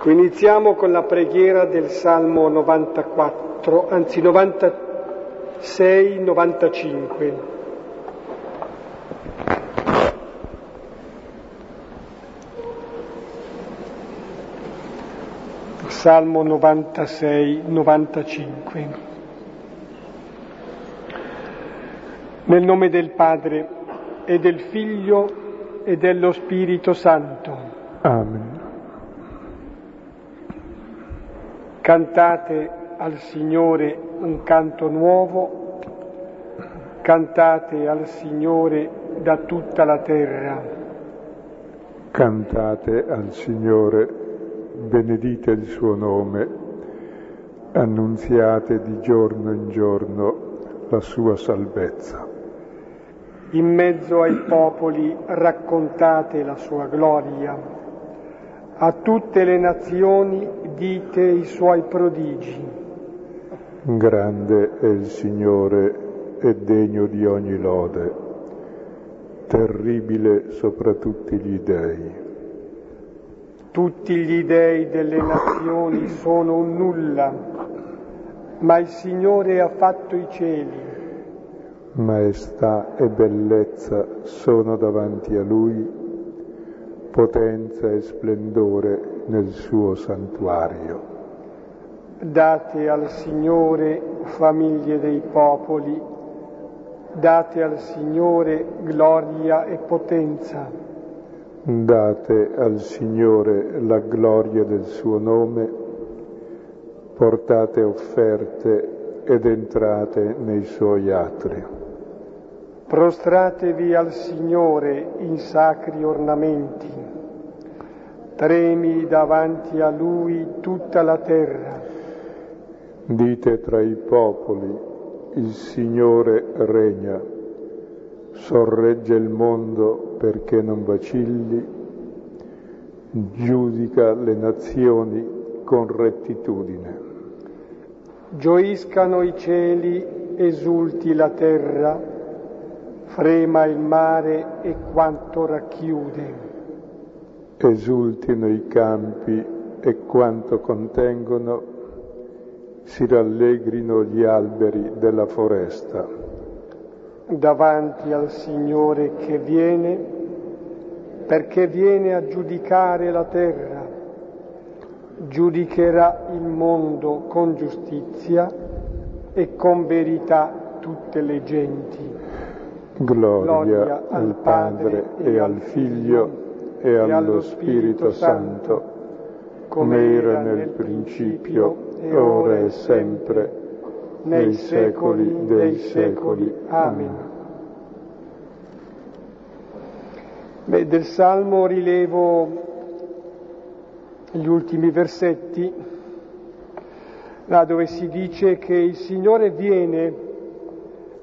Ecco, iniziamo con la preghiera del Salmo 94, anzi 96, 95. Salmo 96, 95. Nel nome del Padre e del Figlio e dello Spirito Santo. Amen. Cantate al Signore un canto nuovo, cantate al Signore da tutta la terra. Cantate al Signore, benedite il suo nome, annunziate di giorno in giorno la sua salvezza. In mezzo ai popoli raccontate la sua gloria a tutte le nazioni dite i suoi prodigi. Grande è il Signore e degno di ogni lode, terribile sopra tutti gli dei. Tutti gli dei delle nazioni sono un nulla, ma il Signore ha fatto i cieli. Maestà e bellezza sono davanti a Lui potenza e splendore nel suo santuario. Date al Signore, famiglie dei popoli, date al Signore gloria e potenza. Date al Signore la gloria del suo nome, portate offerte ed entrate nei suoi atri. Prostratevi al Signore in sacri ornamenti, tremi davanti a Lui tutta la terra. Dite tra i popoli, il Signore regna, sorregge il mondo perché non vacilli, giudica le nazioni con rettitudine. Gioiscano i cieli, esulti la terra, frema il mare e quanto racchiude. Esultino i campi e quanto contengono, si rallegrino gli alberi della foresta. Davanti al Signore che viene, perché viene a giudicare la terra, giudicherà il mondo con giustizia e con verità tutte le genti. Gloria, al Padre e al Figlio e allo Spirito Santo, come era nel principio, e ora e sempre, nei secoli dei secoli. Amen. Beh, del Salmo rilevo gli ultimi versetti, là dove si dice che il Signore viene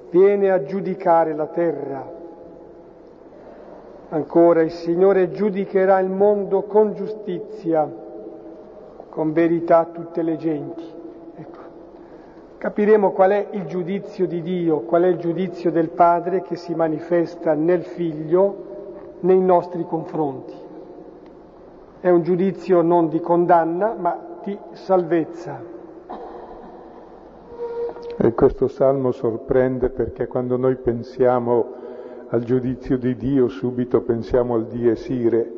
viene a giudicare la terra. Ancora il Signore giudicherà il mondo con giustizia, con verità tutte le genti. Ecco. Capiremo qual è il giudizio di Dio, qual è il giudizio del Padre che si manifesta nel Figlio nei nostri confronti. È un giudizio non di condanna, ma di salvezza. E questo salmo sorprende perché quando noi pensiamo al giudizio di Dio subito pensiamo al dies ire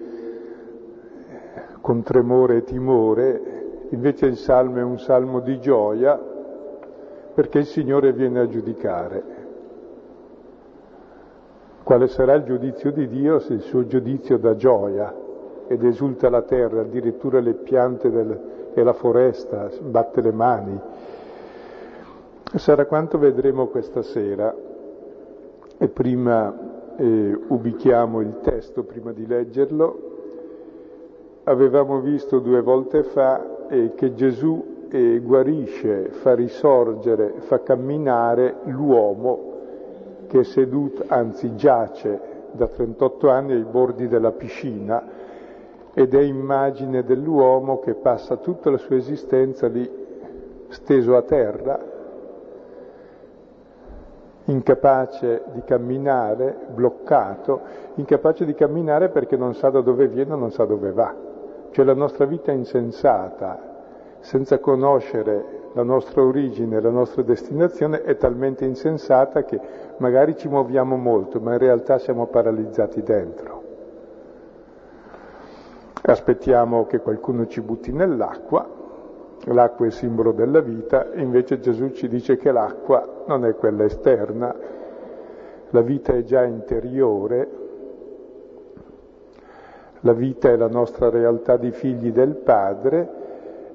con tremore e timore, invece il salmo è un salmo di gioia perché il Signore viene a giudicare. Quale sarà il giudizio di Dio se il suo giudizio dà gioia ed esulta la terra, addirittura le piante del, e la foresta, batte le mani. Sarà quanto vedremo questa sera e prima eh, ubichiamo il testo prima di leggerlo. Avevamo visto due volte fa eh, che Gesù eh, guarisce, fa risorgere, fa camminare l'uomo che è seduto, anzi giace da 38 anni ai bordi della piscina ed è immagine dell'uomo che passa tutta la sua esistenza lì steso a terra incapace di camminare, bloccato, incapace di camminare perché non sa da dove viene, non sa dove va, cioè la nostra vita insensata, senza conoscere la nostra origine, la nostra destinazione è talmente insensata che magari ci muoviamo molto, ma in realtà siamo paralizzati dentro. Aspettiamo che qualcuno ci butti nell'acqua, l'acqua è simbolo della vita, invece Gesù ci dice che l'acqua non è quella esterna, la vita è già interiore, la vita è la nostra realtà di figli del Padre.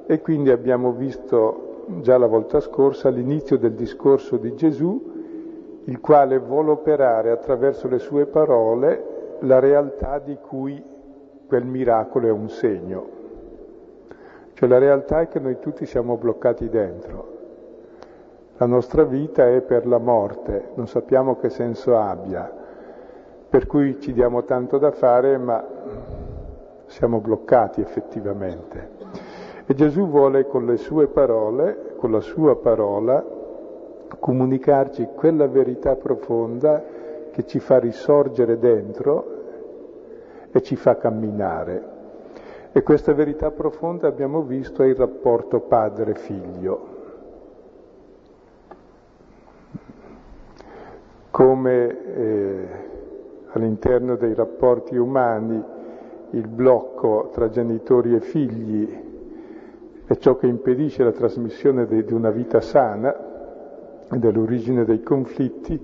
E quindi abbiamo visto già la volta scorsa all'inizio del discorso di Gesù, il quale vuole operare attraverso le sue parole la realtà di cui quel miracolo è un segno. Cioè la realtà è che noi tutti siamo bloccati dentro. La nostra vita è per la morte, non sappiamo che senso abbia, per cui ci diamo tanto da fare, ma siamo bloccati effettivamente. E Gesù vuole con le sue parole, con la sua parola, comunicarci quella verità profonda che ci fa risorgere dentro e ci fa camminare. E questa verità profonda abbiamo visto è il rapporto padre-figlio. Come eh, all'interno dei rapporti umani il blocco tra genitori e figli è ciò che impedisce la trasmissione di una vita sana e dell'origine dei conflitti,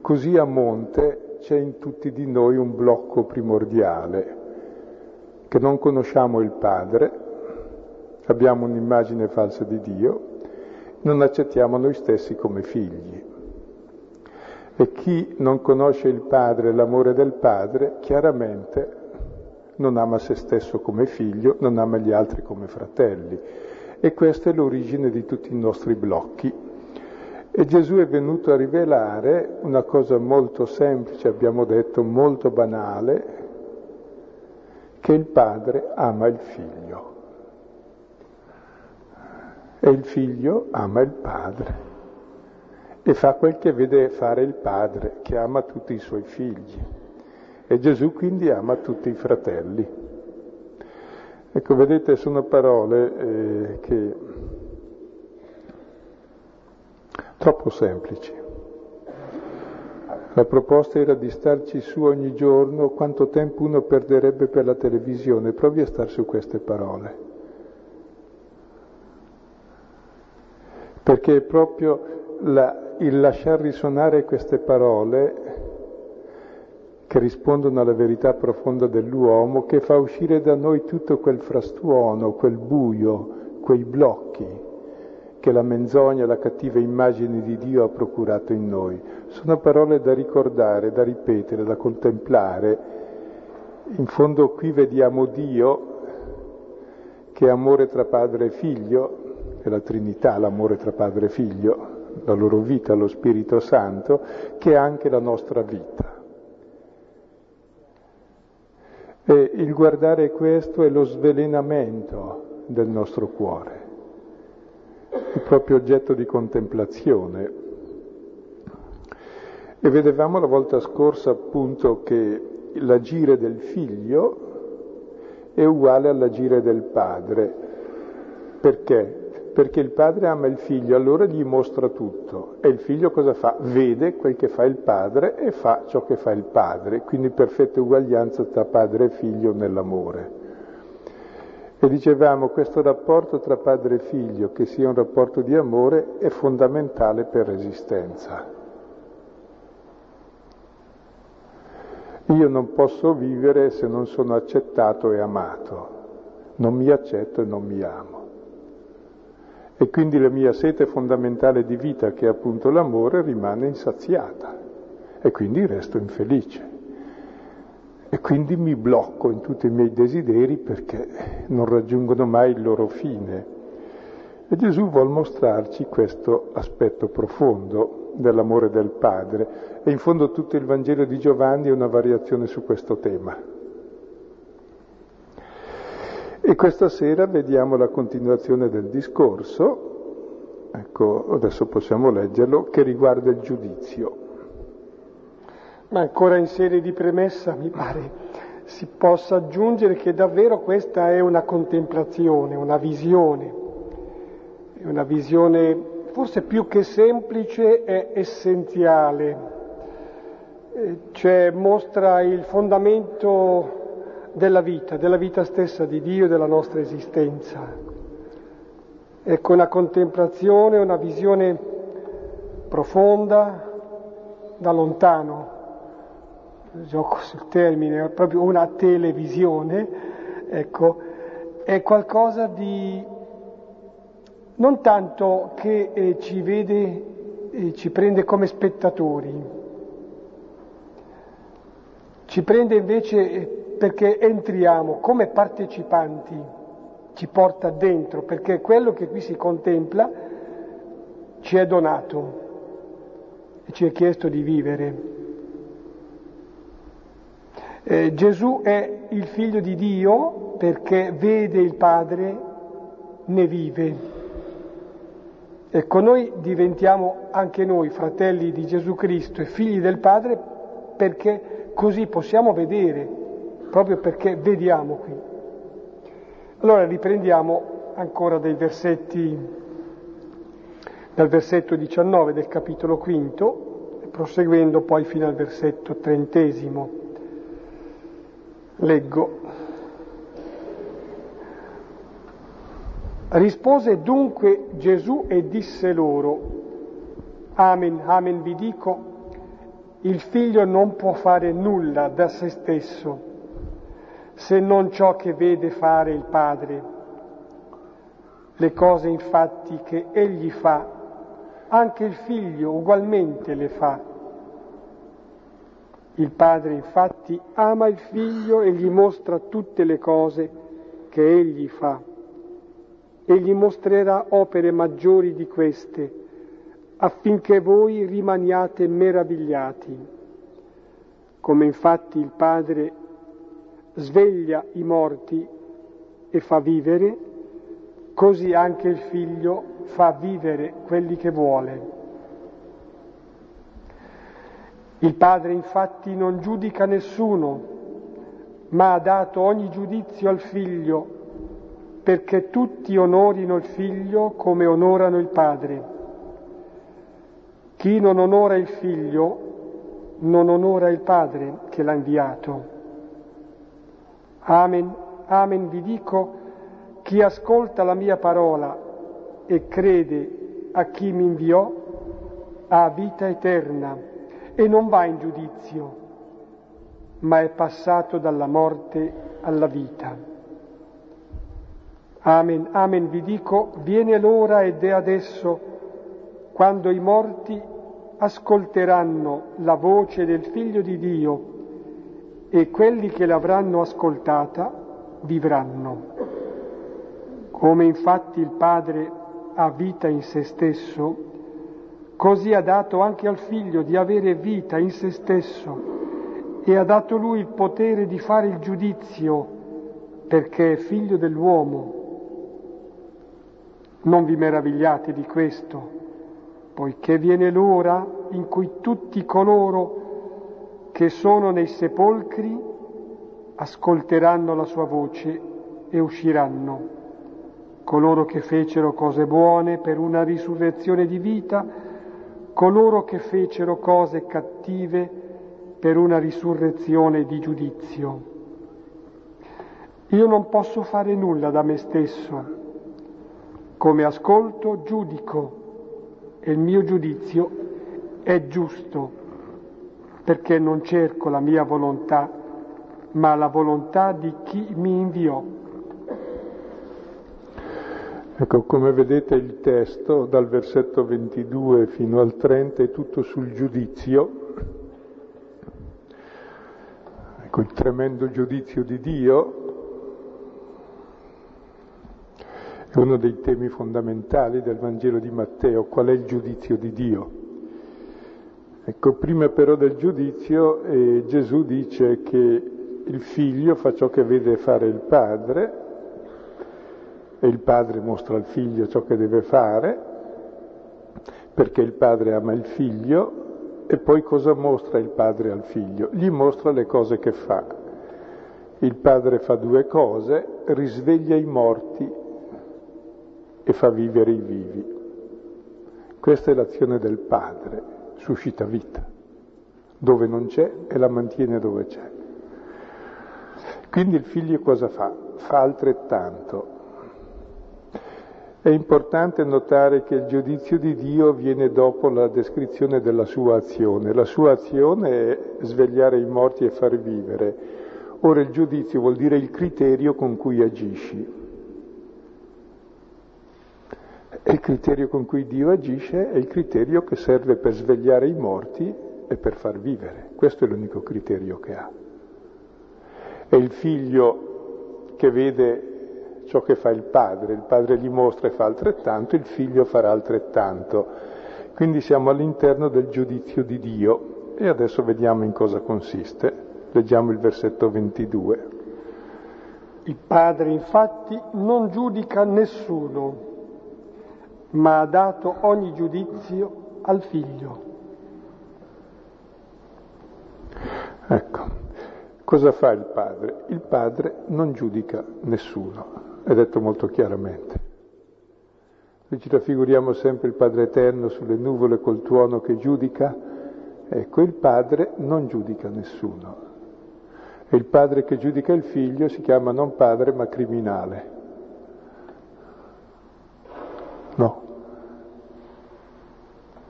così a monte c'è in tutti di noi un blocco primordiale, che non conosciamo il Padre, abbiamo un'immagine falsa di Dio, non accettiamo noi stessi come figli. E chi non conosce il Padre l'amore del Padre, chiaramente non ama se stesso come figlio, non ama gli altri come fratelli. E questa è l'origine di tutti i nostri blocchi. E Gesù è venuto a rivelare una cosa molto semplice, abbiamo detto, molto banale, che il padre ama il figlio. E il figlio ama il padre e fa quel che vede fare il padre, che ama tutti i suoi figli. E Gesù quindi ama tutti i fratelli. Ecco, vedete, sono parole eh, che troppo semplici. La proposta era di starci su ogni giorno, quanto tempo uno perderebbe per la televisione, provi a star su queste parole. Perché è proprio la, il lasciar risuonare queste parole che rispondono alla verità profonda dell'uomo, che fa uscire da noi tutto quel frastuono, quel buio, quei blocchi che la menzogna, la cattiva immagine di Dio ha procurato in noi. Sono parole da ricordare, da ripetere, da contemplare. In fondo qui vediamo Dio che è amore tra padre e figlio, è la Trinità l'amore tra padre e figlio, la loro vita, lo Spirito Santo, che è anche la nostra vita. E il guardare questo è lo svelenamento del nostro cuore, il proprio oggetto di contemplazione. E vedevamo la volta scorsa appunto che l'agire del figlio è uguale all'agire del padre. Perché? perché il padre ama il figlio, allora gli mostra tutto. E il figlio cosa fa? Vede quel che fa il padre e fa ciò che fa il padre, quindi perfetta uguaglianza tra padre e figlio nell'amore. E dicevamo, questo rapporto tra padre e figlio, che sia un rapporto di amore, è fondamentale per l'esistenza. Io non posso vivere se non sono accettato e amato, non mi accetto e non mi amo. E quindi la mia sete fondamentale di vita, che è appunto l'amore, rimane insaziata e quindi resto infelice. E quindi mi blocco in tutti i miei desideri perché non raggiungono mai il loro fine. E Gesù vuole mostrarci questo aspetto profondo dell'amore del Padre. E in fondo tutto il Vangelo di Giovanni è una variazione su questo tema. E questa sera vediamo la continuazione del discorso, ecco, adesso possiamo leggerlo, che riguarda il giudizio. Ma ancora in serie di premessa, mi pare, si possa aggiungere che davvero questa è una contemplazione, una visione, una visione forse più che semplice è essenziale, eh, cioè mostra il fondamento della vita, della vita stessa di Dio e della nostra esistenza. Ecco una contemplazione, una visione profonda da lontano, gioco sul termine, proprio una televisione, ecco, è qualcosa di non tanto che eh, ci vede e ci prende come spettatori, ci prende invece eh, perché entriamo come partecipanti, ci porta dentro, perché quello che qui si contempla ci è donato e ci è chiesto di vivere. Eh, Gesù è il figlio di Dio perché vede il Padre, ne vive. Ecco, noi diventiamo anche noi fratelli di Gesù Cristo e figli del Padre perché così possiamo vedere, proprio perché vediamo qui. Allora riprendiamo ancora dei versetti, dal versetto 19 del capitolo quinto, proseguendo poi fino al versetto trentesimo. Leggo. Rispose dunque Gesù e disse loro, Amen, amen vi dico, il figlio non può fare nulla da se stesso, se non ciò che vede fare il padre. Le cose infatti che egli fa, anche il figlio ugualmente le fa il padre infatti ama il figlio e gli mostra tutte le cose che egli fa e gli mostrerà opere maggiori di queste affinché voi rimaniate meravigliati. Come infatti il padre sveglia i morti e fa vivere, così anche il figlio fa vivere quelli che vuole. Il Padre infatti non giudica nessuno, ma ha dato ogni giudizio al Figlio, perché tutti onorino il Figlio come onorano il Padre. Chi non onora il Figlio non onora il Padre che l'ha inviato. Amen, amen vi dico, chi ascolta la mia parola e crede a chi mi inviò ha vita eterna e non va in giudizio, ma è passato dalla morte alla vita. Amen, amen vi dico, viene l'ora ed è adesso quando i morti ascolteranno la voce del Figlio di Dio e quelli che l'avranno ascoltata vivranno. Come infatti il Padre ha vita in se stesso, Così ha dato anche al figlio di avere vita in se stesso e ha dato lui il potere di fare il giudizio perché è figlio dell'uomo. Non vi meravigliate di questo, poiché viene l'ora in cui tutti coloro che sono nei sepolcri ascolteranno la sua voce e usciranno. Coloro che fecero cose buone per una risurrezione di vita, coloro che fecero cose cattive per una risurrezione di giudizio. Io non posso fare nulla da me stesso. Come ascolto, giudico e il mio giudizio è giusto perché non cerco la mia volontà, ma la volontà di chi mi inviò. Ecco, come vedete il testo dal versetto 22 fino al 30 è tutto sul giudizio, ecco il tremendo giudizio di Dio è uno dei temi fondamentali del Vangelo di Matteo, qual è il giudizio di Dio. Ecco, prima però del giudizio eh, Gesù dice che il figlio fa ciò che vede fare il padre, e il padre mostra al figlio ciò che deve fare, perché il padre ama il figlio, e poi cosa mostra il padre al figlio? Gli mostra le cose che fa. Il Padre fa due cose, risveglia i morti e fa vivere i vivi. Questa è l'azione del Padre, suscita vita, dove non c'è e la mantiene dove c'è. Quindi il figlio cosa fa? Fa altrettanto. È importante notare che il giudizio di Dio viene dopo la descrizione della sua azione. La sua azione è svegliare i morti e far vivere. Ora il giudizio vuol dire il criterio con cui agisci. E il criterio con cui Dio agisce è il criterio che serve per svegliare i morti e per far vivere. Questo è l'unico criterio che ha. È il figlio che vede ciò che fa il padre, il padre gli mostra e fa altrettanto, il figlio farà altrettanto. Quindi siamo all'interno del giudizio di Dio e adesso vediamo in cosa consiste. Leggiamo il versetto 22. Il padre infatti non giudica nessuno, ma ha dato ogni giudizio al figlio. Ecco, Cosa fa il padre? Il padre non giudica nessuno, è detto molto chiaramente. Noi ci raffiguriamo sempre il Padre Eterno sulle nuvole col tuono che giudica, ecco il padre non giudica nessuno. E il padre che giudica il figlio si chiama non padre ma criminale. No,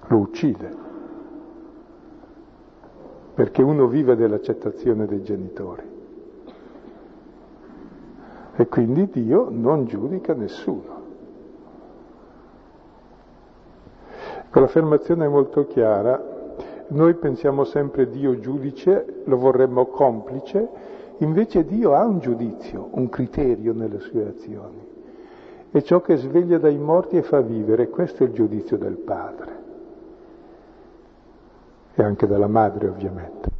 lo uccide perché uno vive dell'accettazione dei genitori. E quindi Dio non giudica nessuno. L'affermazione è molto chiara, noi pensiamo sempre Dio giudice, lo vorremmo complice, invece Dio ha un giudizio, un criterio nelle sue azioni. È ciò che sveglia dai morti e fa vivere, questo è il giudizio del Padre e anche dalla madre ovviamente.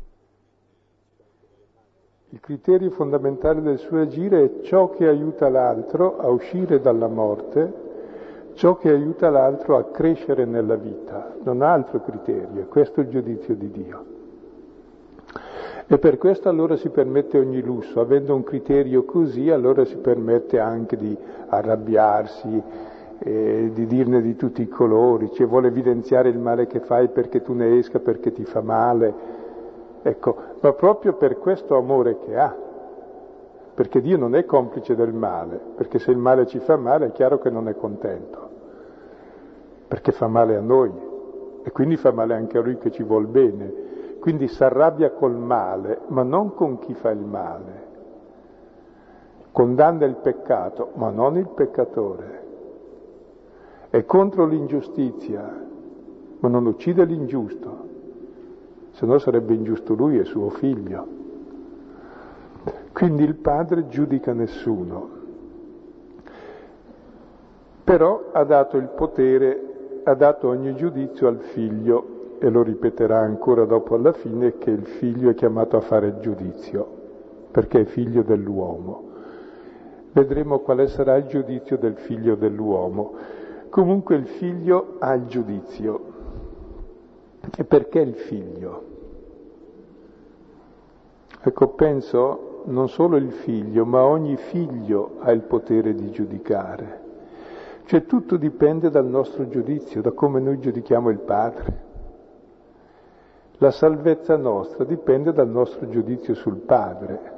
Il criterio fondamentale del suo agire è ciò che aiuta l'altro a uscire dalla morte, ciò che aiuta l'altro a crescere nella vita, non ha altro criterio, questo è il giudizio di Dio. E per questo allora si permette ogni lusso, avendo un criterio così allora si permette anche di arrabbiarsi, eh, di dirne di tutti i colori, cioè vuole evidenziare il male che fai perché tu ne esca, perché ti fa male. Ecco, ma proprio per questo amore che ha, perché Dio non è complice del male, perché se il male ci fa male è chiaro che non è contento, perché fa male a noi e quindi fa male anche a lui che ci vuol bene. Quindi si arrabbia col male, ma non con chi fa il male. Condanna il peccato, ma non il peccatore è contro l'ingiustizia, ma non uccide l'ingiusto, se no sarebbe ingiusto lui e suo figlio. Quindi il padre giudica nessuno, però ha dato il potere, ha dato ogni giudizio al figlio e lo ripeterà ancora dopo alla fine che il figlio è chiamato a fare il giudizio, perché è figlio dell'uomo. Vedremo quale sarà il giudizio del figlio dell'uomo. Comunque il figlio ha il giudizio. E perché il figlio? Ecco, penso non solo il figlio, ma ogni figlio ha il potere di giudicare. Cioè tutto dipende dal nostro giudizio, da come noi giudichiamo il Padre. La salvezza nostra dipende dal nostro giudizio sul Padre.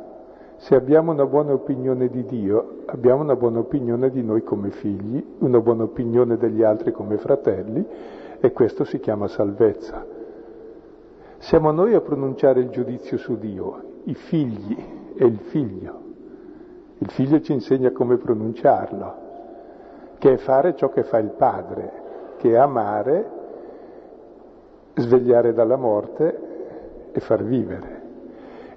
Se abbiamo una buona opinione di Dio, abbiamo una buona opinione di noi come figli, una buona opinione degli altri come fratelli e questo si chiama salvezza. Siamo noi a pronunciare il giudizio su Dio, i figli e il figlio. Il figlio ci insegna come pronunciarlo, che è fare ciò che fa il padre, che è amare, svegliare dalla morte e far vivere.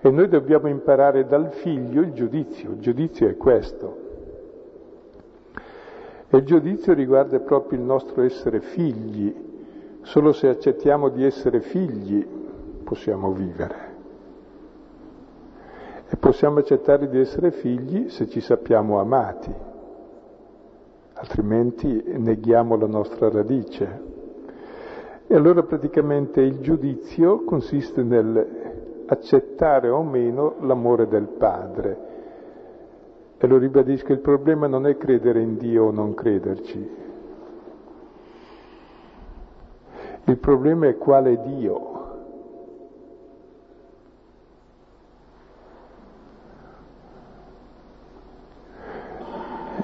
E noi dobbiamo imparare dal figlio il giudizio, il giudizio è questo. E il giudizio riguarda proprio il nostro essere figli, solo se accettiamo di essere figli possiamo vivere. E possiamo accettare di essere figli se ci sappiamo amati, altrimenti neghiamo la nostra radice. E allora praticamente il giudizio consiste nel accettare o meno l'amore del Padre. E lo ribadisco, il problema non è credere in Dio o non crederci. Il problema è quale Dio.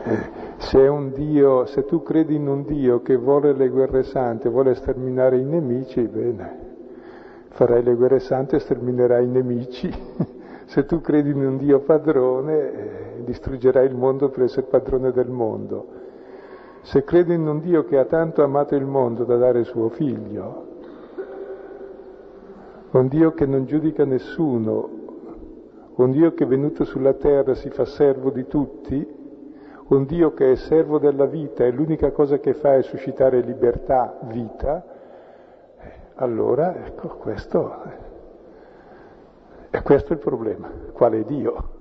Eh, se, Dio, se tu credi in un Dio che vuole le guerre sante, vuole sterminare i nemici, bene, farai le guerre sante e sterminerai i nemici. se tu credi in un Dio padrone, eh, distruggerai il mondo per essere padrone del mondo. Se credi in un Dio che ha tanto amato il mondo da dare suo figlio, un Dio che non giudica nessuno, un Dio che è venuto sulla terra si fa servo di tutti, un Dio che è servo della vita e l'unica cosa che fa è suscitare libertà, vita, allora ecco questo, è questo il problema, quale Dio?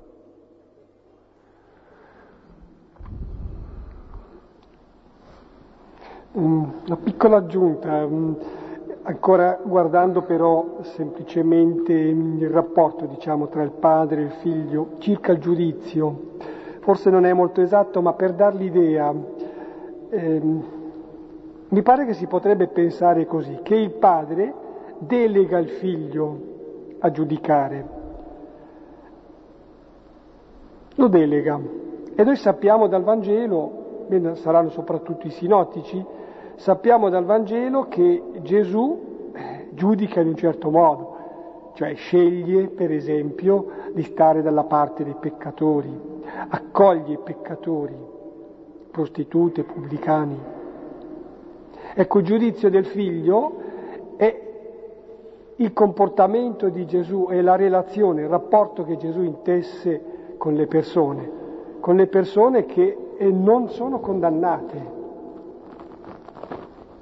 Una piccola aggiunta, ancora guardando però semplicemente il rapporto diciamo, tra il padre e il figlio circa il giudizio forse non è molto esatto, ma per dar l'idea, ehm, mi pare che si potrebbe pensare così, che il padre delega il figlio a giudicare, lo delega. E noi sappiamo dal Vangelo, saranno soprattutto i sinottici, sappiamo dal Vangelo che Gesù eh, giudica in un certo modo, cioè sceglie per esempio di stare dalla parte dei peccatori, accoglie i peccatori, prostitute, pubblicani. Ecco, il giudizio del figlio è il comportamento di Gesù e la relazione, il rapporto che Gesù intesse con le persone, con le persone che non sono condannate.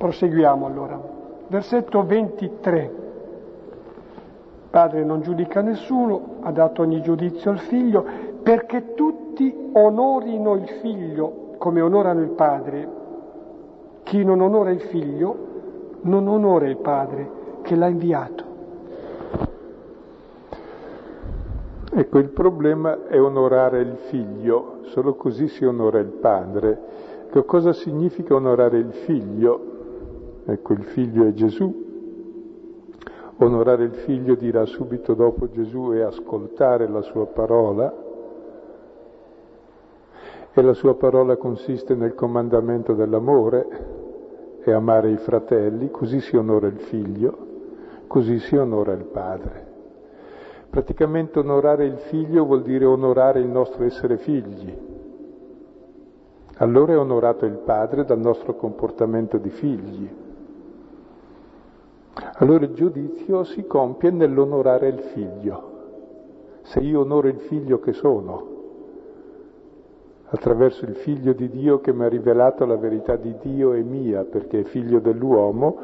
Proseguiamo allora. Versetto 23. Padre non giudica nessuno, ha dato ogni giudizio al figlio, perché tutti onorino il figlio come onorano il padre. Chi non onora il figlio non onora il padre che l'ha inviato. Ecco, il problema è onorare il figlio, solo così si onora il padre. Che cosa significa onorare il figlio? Ecco, il figlio è Gesù. Onorare il figlio dirà subito dopo Gesù è ascoltare la sua parola, e la sua parola consiste nel comandamento dell'amore e amare i fratelli, così si onora il figlio, così si onora il padre. Praticamente onorare il figlio vuol dire onorare il nostro essere figli. Allora è onorato il padre dal nostro comportamento di figli. Allora il giudizio si compie nell'onorare il figlio. Se io onoro il figlio che sono, attraverso il figlio di Dio che mi ha rivelato la verità di Dio e mia, perché è figlio dell'uomo,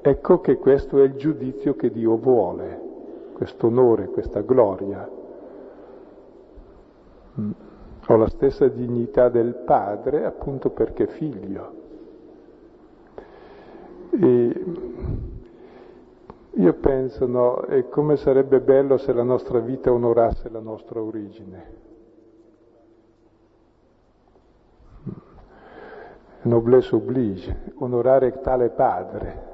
ecco che questo è il giudizio che Dio vuole, questo onore, questa gloria. Mm. Ho la stessa dignità del padre appunto perché figlio. E io penso, no, e come sarebbe bello se la nostra vita onorasse la nostra origine. noblesse oblige, onorare tale padre,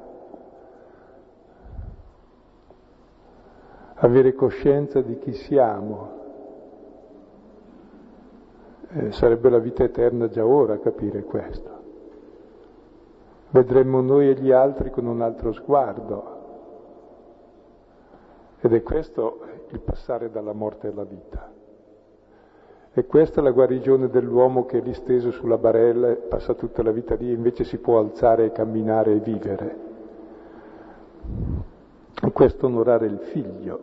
avere coscienza di chi siamo. Eh, sarebbe la vita eterna già ora capire questo. Vedremmo noi e gli altri con un altro sguardo. Ed è questo il passare dalla morte alla vita. E questa è la guarigione dell'uomo che è lì steso sulla barella e passa tutta la vita lì, invece si può alzare e camminare e vivere. Questo onorare il figlio.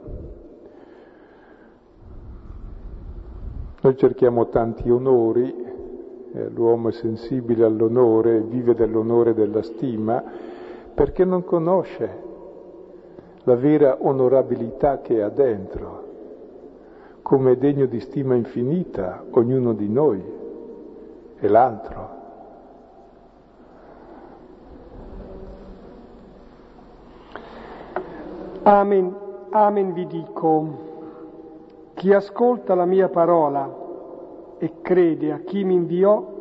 Noi cerchiamo tanti onori, eh, l'uomo è sensibile all'onore, vive dell'onore e della stima, perché non conosce la vera onorabilità che ha dentro come è degno di stima infinita ognuno di noi e l'altro. Amen. amen vi dico, chi ascolta la mia parola e crede a chi mi inviò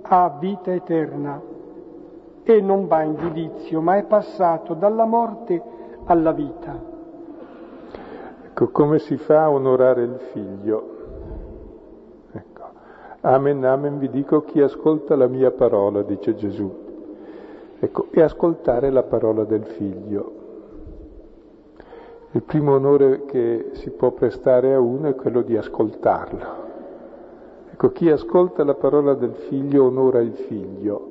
ha vita eterna e non va in giudizio, ma è passato dalla morte alla vita. Ecco, come si fa a onorare il figlio? Ecco, amen, amen vi dico chi ascolta la mia parola, dice Gesù. Ecco, e ascoltare la parola del figlio. Il primo onore che si può prestare a uno è quello di ascoltarlo. Ecco, chi ascolta la parola del figlio onora il figlio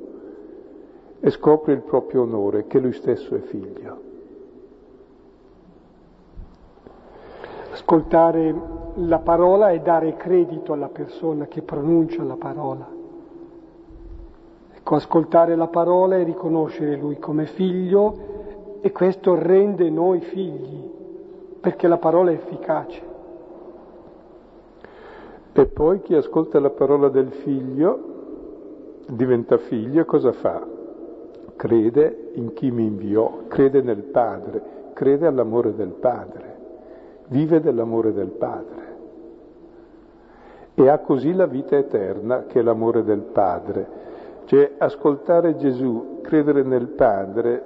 e scopre il proprio onore, che lui stesso è figlio. Ascoltare la parola e dare credito alla persona che pronuncia la parola. Ecco, ascoltare la parola e riconoscere lui come figlio e questo rende noi figli, perché la parola è efficace. E poi chi ascolta la parola del figlio diventa figlio e cosa fa? crede in chi mi inviò, crede nel Padre, crede all'amore del Padre, vive dell'amore del Padre. E ha così la vita eterna che è l'amore del Padre. Cioè ascoltare Gesù, credere nel Padre,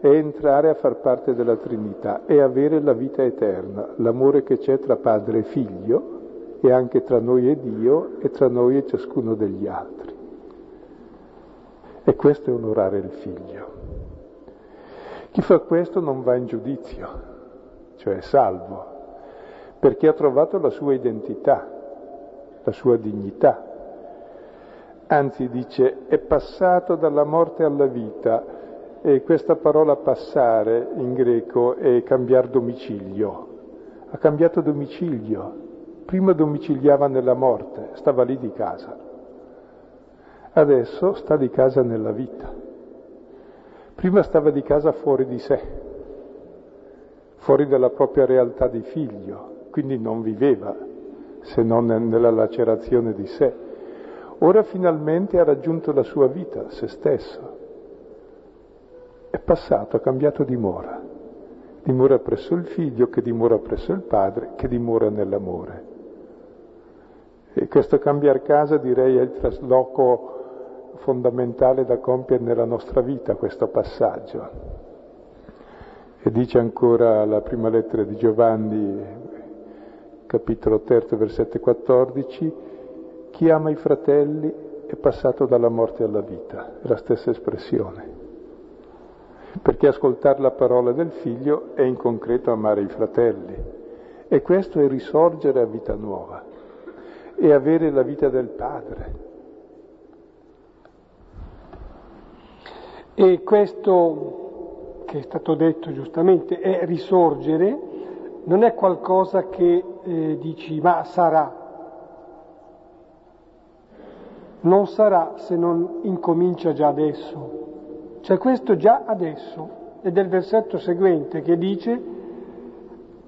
è entrare a far parte della Trinità e avere la vita eterna, l'amore che c'è tra Padre e Figlio e anche tra noi e Dio e tra noi e ciascuno degli altri. E questo è onorare il figlio. Chi fa questo non va in giudizio, cioè salvo, perché ha trovato la sua identità, la sua dignità. Anzi dice è passato dalla morte alla vita e questa parola passare in greco è cambiare domicilio. Ha cambiato domicilio. Prima domiciliava nella morte, stava lì di casa adesso sta di casa nella vita. Prima stava di casa fuori di sé, fuori dalla propria realtà di figlio, quindi non viveva se non nella lacerazione di sé. Ora finalmente ha raggiunto la sua vita, se stesso. È passato, ha cambiato dimora. Dimora presso il figlio, che dimora presso il padre, che dimora nell'amore. E questo cambiare casa direi è il trasloco fondamentale da compiere nella nostra vita questo passaggio. E dice ancora la prima lettera di Giovanni, capitolo 3, versetto 14, chi ama i fratelli è passato dalla morte alla vita, è la stessa espressione. Perché ascoltare la parola del figlio è in concreto amare i fratelli. E questo è risorgere a vita nuova e avere la vita del Padre E questo che è stato detto giustamente è risorgere, non è qualcosa che eh, dici ma sarà. Non sarà se non incomincia già adesso. Cioè questo già adesso. Ed è il versetto seguente che dice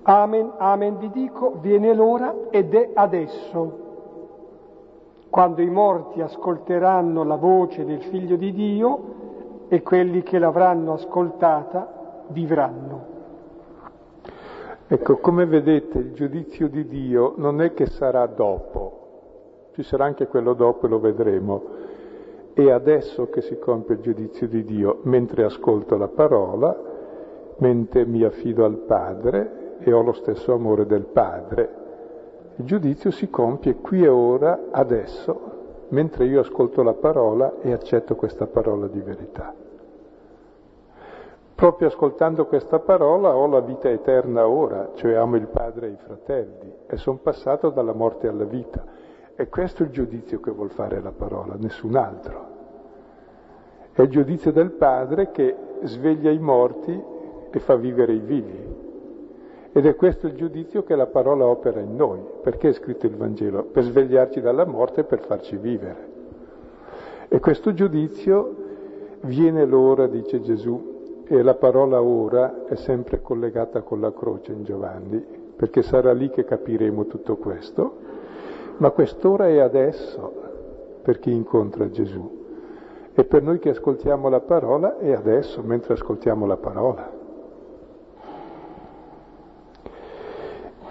Amen, amen vi dico, viene l'ora ed è adesso. Quando i morti ascolteranno la voce del Figlio di Dio, e quelli che l'avranno ascoltata vivranno. Ecco, come vedete il giudizio di Dio non è che sarà dopo, ci sarà anche quello dopo e lo vedremo. È adesso che si compie il giudizio di Dio, mentre ascolto la parola, mentre mi affido al Padre e ho lo stesso amore del Padre. Il giudizio si compie qui e ora, adesso, mentre io ascolto la parola e accetto questa parola di verità. Proprio ascoltando questa parola ho la vita eterna ora, cioè amo il padre e i fratelli e sono passato dalla morte alla vita. E questo è il giudizio che vuol fare la parola, nessun altro. È il giudizio del padre che sveglia i morti e fa vivere i vivi. Ed è questo il giudizio che la parola opera in noi. Perché è scritto il Vangelo? Per svegliarci dalla morte e per farci vivere. E questo giudizio viene l'ora, dice Gesù, e la parola ora è sempre collegata con la croce in Giovanni, perché sarà lì che capiremo tutto questo, ma quest'ora è adesso per chi incontra Gesù. E per noi che ascoltiamo la parola è adesso, mentre ascoltiamo la parola.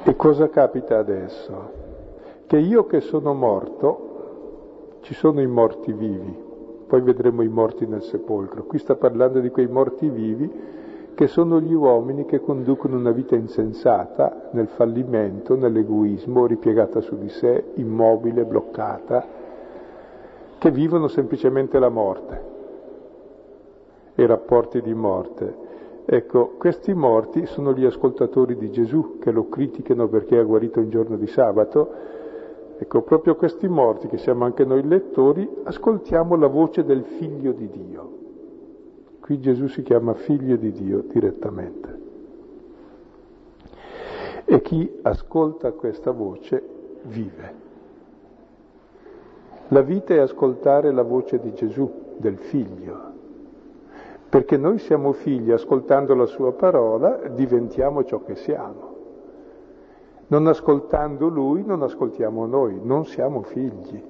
E cosa capita adesso? Che io che sono morto, ci sono i morti vivi, poi vedremo i morti nel sepolcro. Qui sta parlando di quei morti vivi che sono gli uomini che conducono una vita insensata nel fallimento, nell'egoismo, ripiegata su di sé, immobile, bloccata, che vivono semplicemente la morte, i rapporti di morte. Ecco, questi morti sono gli ascoltatori di Gesù che lo criticano perché ha guarito un giorno di sabato. Ecco, proprio questi morti, che siamo anche noi lettori, ascoltiamo la voce del figlio di Dio. Qui Gesù si chiama figlio di Dio direttamente. E chi ascolta questa voce vive. La vita è ascoltare la voce di Gesù, del figlio perché noi siamo figli, ascoltando la sua parola diventiamo ciò che siamo. Non ascoltando lui non ascoltiamo noi, non siamo figli.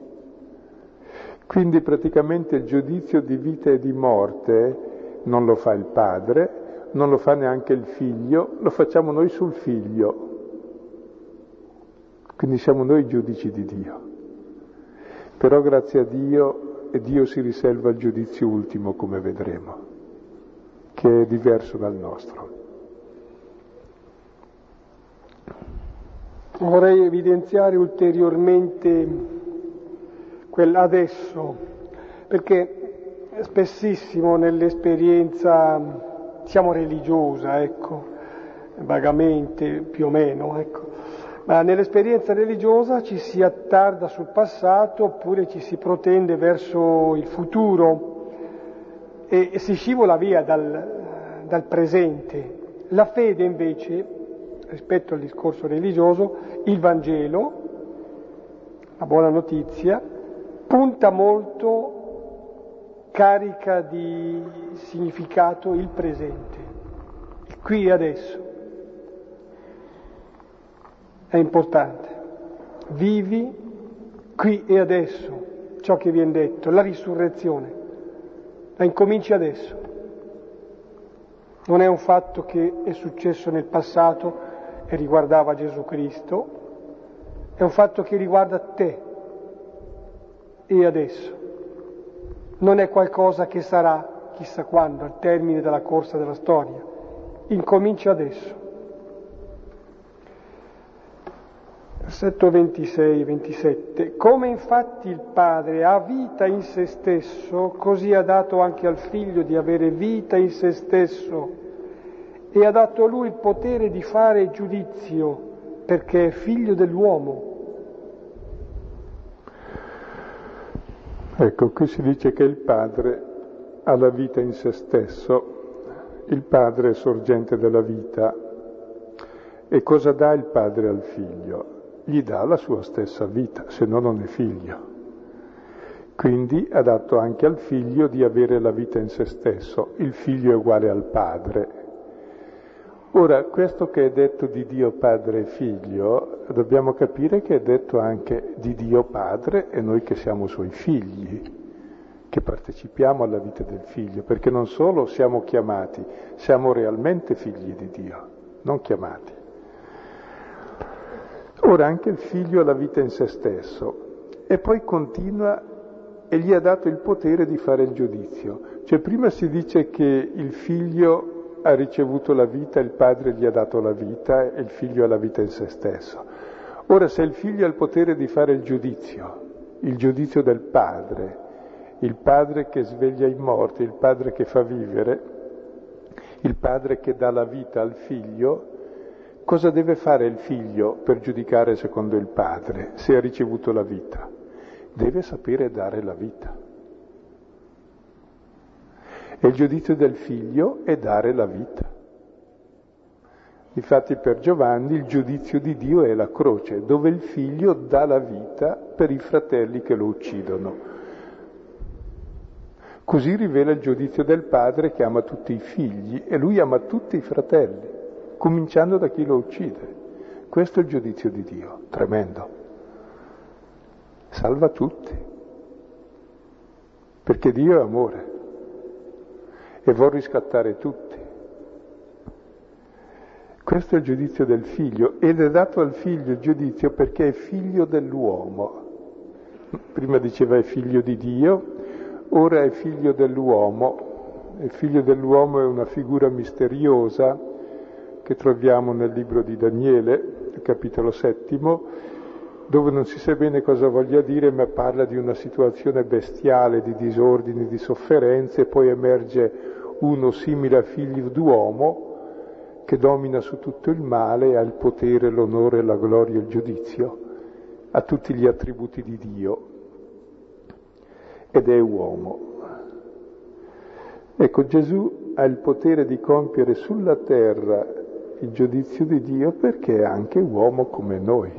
Quindi praticamente il giudizio di vita e di morte non lo fa il padre, non lo fa neanche il figlio, lo facciamo noi sul figlio. Quindi siamo noi giudici di Dio. Però grazie a Dio Dio si riserva il giudizio ultimo, come vedremo che è diverso dal nostro. Vorrei evidenziare ulteriormente quell'adesso, perché spessissimo nell'esperienza, diciamo religiosa, ecco, vagamente più o meno, ecco, ma nell'esperienza religiosa ci si attarda sul passato oppure ci si protende verso il futuro e si scivola via dal, dal presente. La fede invece, rispetto al discorso religioso, il Vangelo, la buona notizia, punta molto carica di significato il presente, il qui e adesso. È importante. Vivi qui e adesso ciò che viene detto, la risurrezione la incominci adesso. Non è un fatto che è successo nel passato e riguardava Gesù Cristo, è un fatto che riguarda te e adesso. Non è qualcosa che sarà chissà quando, al termine della corsa della storia. Incomincia adesso. Versetto 26 e 27. Come infatti il Padre ha vita in se stesso, così ha dato anche al Figlio di avere vita in se stesso e ha dato a lui il potere di fare giudizio, perché è figlio dell'uomo. Ecco, qui si dice che il Padre ha la vita in se stesso, il Padre è sorgente della vita. E cosa dà il Padre al Figlio? Gli dà la sua stessa vita, se no non è figlio. Quindi ha dato anche al figlio di avere la vita in se stesso, il figlio è uguale al padre. Ora, questo che è detto di Dio Padre e Figlio, dobbiamo capire che è detto anche di Dio Padre e noi che siamo suoi figli, che partecipiamo alla vita del figlio, perché non solo siamo chiamati, siamo realmente figli di Dio, non chiamati. Ora anche il figlio ha la vita in se stesso e poi continua e gli ha dato il potere di fare il giudizio. Cioè prima si dice che il figlio ha ricevuto la vita, il padre gli ha dato la vita e il figlio ha la vita in se stesso. Ora se il figlio ha il potere di fare il giudizio, il giudizio del padre, il padre che sveglia i morti, il padre che fa vivere, il padre che dà la vita al figlio, Cosa deve fare il figlio per giudicare secondo il padre se ha ricevuto la vita? Deve sapere dare la vita. E il giudizio del figlio è dare la vita. Infatti per Giovanni il giudizio di Dio è la croce, dove il figlio dà la vita per i fratelli che lo uccidono. Così rivela il giudizio del padre che ama tutti i figli e lui ama tutti i fratelli cominciando da chi lo uccide. Questo è il giudizio di Dio, tremendo. Salva tutti, perché Dio è amore e vuol riscattare tutti. Questo è il giudizio del figlio ed è dato al figlio il giudizio perché è figlio dell'uomo. Prima diceva è figlio di Dio, ora è figlio dell'uomo. Il figlio dell'uomo è una figura misteriosa che troviamo nel libro di Daniele, capitolo settimo, dove non si sa bene cosa voglia dire, ma parla di una situazione bestiale di disordini, di sofferenze, e poi emerge uno simile a figlio d'uomo che domina su tutto il male, ha il potere, l'onore, la gloria il giudizio, ha tutti gli attributi di Dio ed è uomo. Ecco, Gesù ha il potere di compiere sulla terra il giudizio di Dio perché è anche uomo come noi.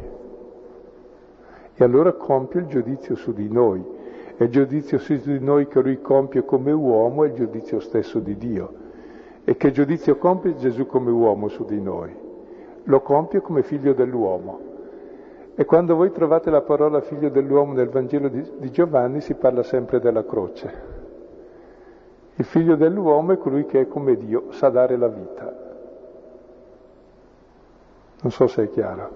E allora compie il giudizio su di noi. E il giudizio su di noi che lui compie come uomo è il giudizio stesso di Dio. E che giudizio compie Gesù come uomo su di noi? Lo compie come figlio dell'uomo. E quando voi trovate la parola figlio dell'uomo nel Vangelo di, di Giovanni si parla sempre della croce. Il figlio dell'uomo è colui che è come Dio, sa dare la vita. Non so se è chiaro.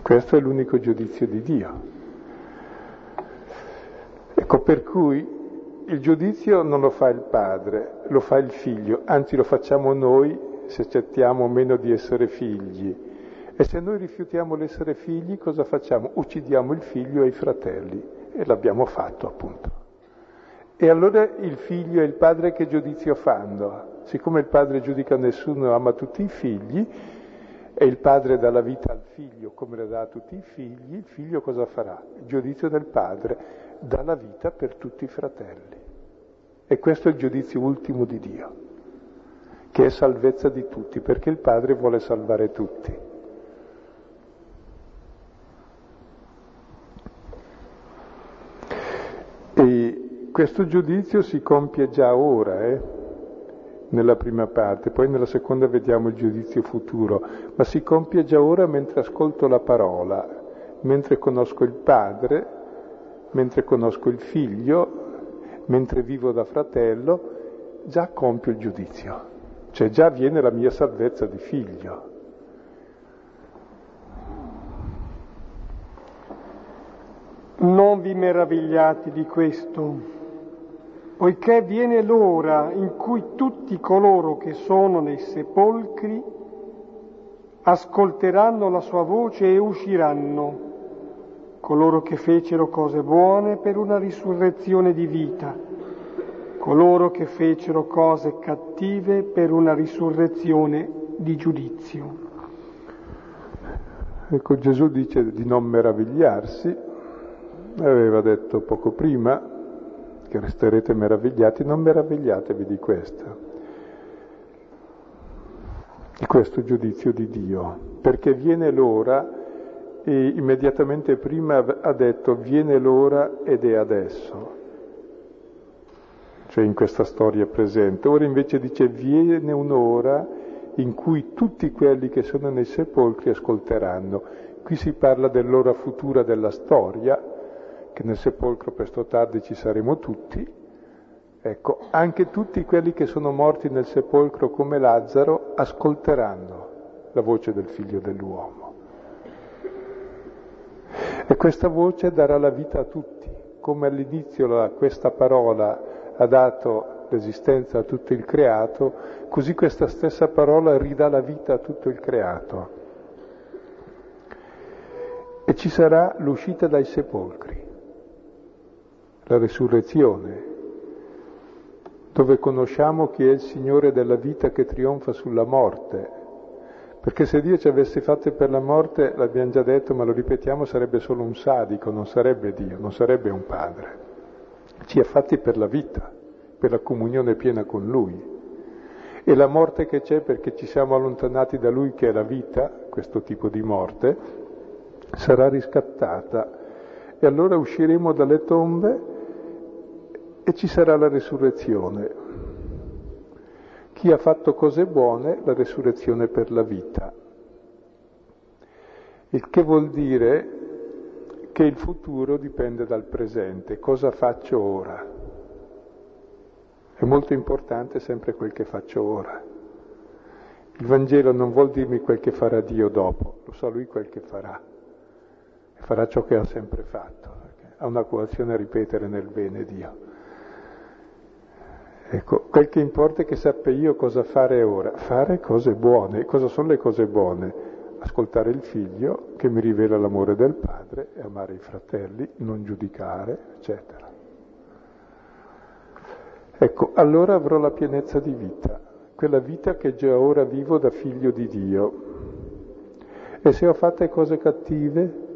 Questo è l'unico giudizio di Dio. Ecco, per cui il giudizio non lo fa il padre, lo fa il figlio, anzi lo facciamo noi se accettiamo o meno di essere figli. E se noi rifiutiamo l'essere figli, cosa facciamo? Uccidiamo il figlio e i fratelli. E l'abbiamo fatto, appunto. E allora il figlio e il padre che giudizio fanno? Siccome il padre giudica nessuno, ama tutti i figli, e il padre dà la vita al figlio come la dà a tutti i figli, il figlio cosa farà? Il giudizio del padre dà la vita per tutti i fratelli. E questo è il giudizio ultimo di Dio, che è salvezza di tutti, perché il Padre vuole salvare tutti. E questo giudizio si compie già ora, eh? Nella prima parte, poi nella seconda vediamo il giudizio futuro, ma si compie già ora mentre ascolto la parola, mentre conosco il Padre mentre conosco il figlio, mentre vivo da fratello, già compio il giudizio, cioè già viene la mia salvezza di figlio. Non vi meravigliate di questo, poiché viene l'ora in cui tutti coloro che sono nei sepolcri ascolteranno la sua voce e usciranno coloro che fecero cose buone per una risurrezione di vita, coloro che fecero cose cattive per una risurrezione di giudizio. Ecco, Gesù dice di non meravigliarsi, aveva detto poco prima che resterete meravigliati, non meravigliatevi di questo, di questo giudizio di Dio, perché viene l'ora e immediatamente prima ha detto viene l'ora ed è adesso, cioè in questa storia presente. Ora invece dice viene un'ora in cui tutti quelli che sono nei sepolcri ascolteranno. Qui si parla dell'ora futura della storia, che nel sepolcro presto tardi ci saremo tutti. Ecco, anche tutti quelli che sono morti nel sepolcro come Lazzaro ascolteranno la voce del figlio dell'uomo. E questa voce darà la vita a tutti, come all'inizio questa parola ha dato l'esistenza a tutto il creato, così questa stessa parola ridà la vita a tutto il creato. E ci sarà l'uscita dai sepolcri, la risurrezione, dove conosciamo chi è il Signore della vita che trionfa sulla morte perché se Dio ci avesse fatte per la morte, l'abbiamo già detto, ma lo ripetiamo, sarebbe solo un sadico, non sarebbe Dio, non sarebbe un padre. Ci ha fatti per la vita, per la comunione piena con Lui. E la morte che c'è perché ci siamo allontanati da Lui, che è la vita, questo tipo di morte, sarà riscattata. E allora usciremo dalle tombe e ci sarà la risurrezione. Chi ha fatto cose buone, la resurrezione per la vita. Il che vuol dire che il futuro dipende dal presente, cosa faccio ora. È molto importante sempre quel che faccio ora. Il Vangelo non vuol dirmi quel che farà Dio dopo, lo sa Lui quel che farà. Farà ciò che ha sempre fatto. Ha una coazione a ripetere nel bene Dio. Ecco, quel che importa è che sappia io cosa fare ora, fare cose buone. Cosa sono le cose buone? Ascoltare il figlio che mi rivela l'amore del padre e amare i fratelli, non giudicare, eccetera. Ecco, allora avrò la pienezza di vita, quella vita che già ora vivo da figlio di Dio. E se ho fatte cose cattive,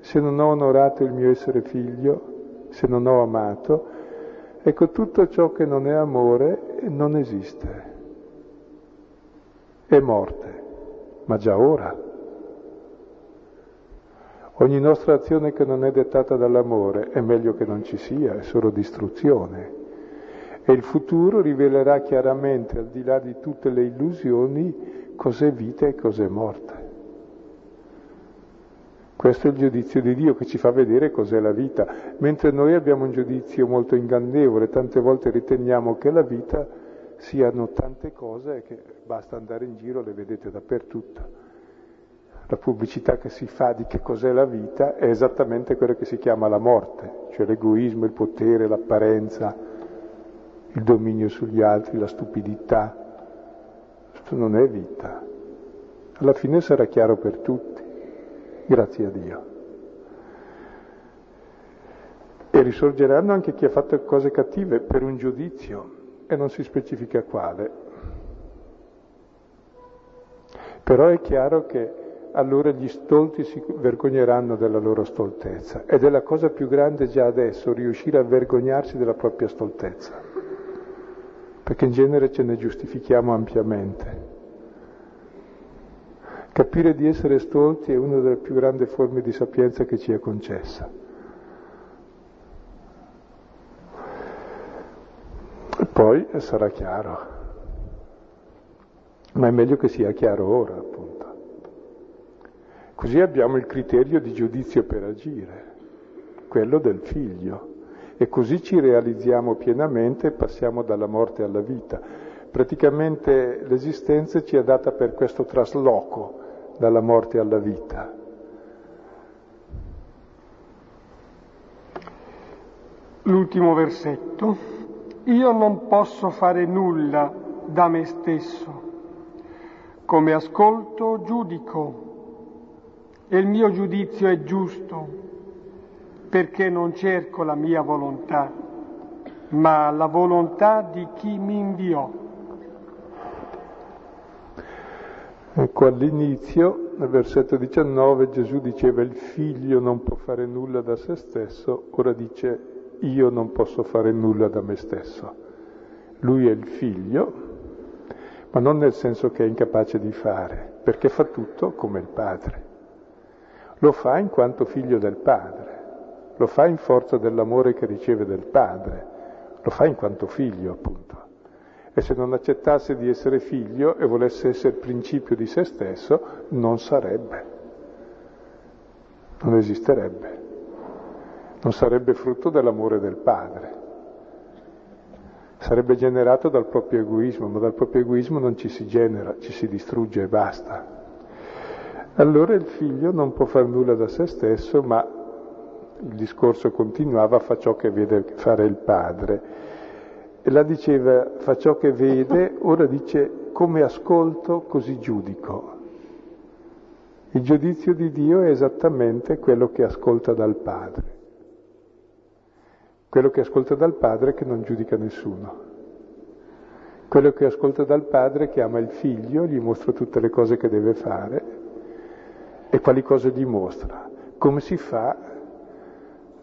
se non ho onorato il mio essere figlio, se non ho amato, Ecco, tutto ciò che non è amore non esiste. È morte, ma già ora. Ogni nostra azione che non è dettata dall'amore è meglio che non ci sia, è solo distruzione. E il futuro rivelerà chiaramente, al di là di tutte le illusioni, cos'è vita e cos'è morte. Questo è il giudizio di Dio che ci fa vedere cos'è la vita, mentre noi abbiamo un giudizio molto ingannevole, tante volte riteniamo che la vita siano tante cose che basta andare in giro, le vedete dappertutto. La pubblicità che si fa di che cos'è la vita è esattamente quello che si chiama la morte, cioè l'egoismo, il potere, l'apparenza, il dominio sugli altri, la stupidità. Questo non è vita. Alla fine sarà chiaro per tutti. Grazie a Dio. E risorgeranno anche chi ha fatto cose cattive per un giudizio e non si specifica quale. Però è chiaro che allora gli stolti si vergogneranno della loro stoltezza ed è la cosa più grande già adesso riuscire a vergognarsi della propria stoltezza, perché in genere ce ne giustifichiamo ampiamente. Capire di essere stolti è una delle più grandi forme di sapienza che ci è concessa. E poi sarà chiaro, ma è meglio che sia chiaro ora, appunto. Così abbiamo il criterio di giudizio per agire, quello del figlio, e così ci realizziamo pienamente e passiamo dalla morte alla vita. Praticamente l'esistenza ci è data per questo trasloco dalla morte alla vita. L'ultimo versetto. Io non posso fare nulla da me stesso. Come ascolto, giudico. E il mio giudizio è giusto, perché non cerco la mia volontà, ma la volontà di chi mi inviò. Ecco, all'inizio, nel versetto 19, Gesù diceva il figlio non può fare nulla da se stesso, ora dice io non posso fare nulla da me stesso. Lui è il figlio, ma non nel senso che è incapace di fare, perché fa tutto come il padre. Lo fa in quanto figlio del padre, lo fa in forza dell'amore che riceve del padre, lo fa in quanto figlio, appunto e se non accettasse di essere figlio e volesse essere principio di se stesso, non sarebbe, non esisterebbe, non sarebbe frutto dell'amore del padre. Sarebbe generato dal proprio egoismo, ma dal proprio egoismo non ci si genera, ci si distrugge e basta. Allora il figlio non può fare nulla da se stesso, ma il discorso continuava, fa ciò che vede fare il padre e là diceva fa ciò che vede, ora dice come ascolto così giudico. Il giudizio di Dio è esattamente quello che ascolta dal Padre. Quello che ascolta dal Padre che non giudica nessuno. Quello che ascolta dal Padre che ama il figlio, gli mostra tutte le cose che deve fare e quali cose gli mostra. Come si fa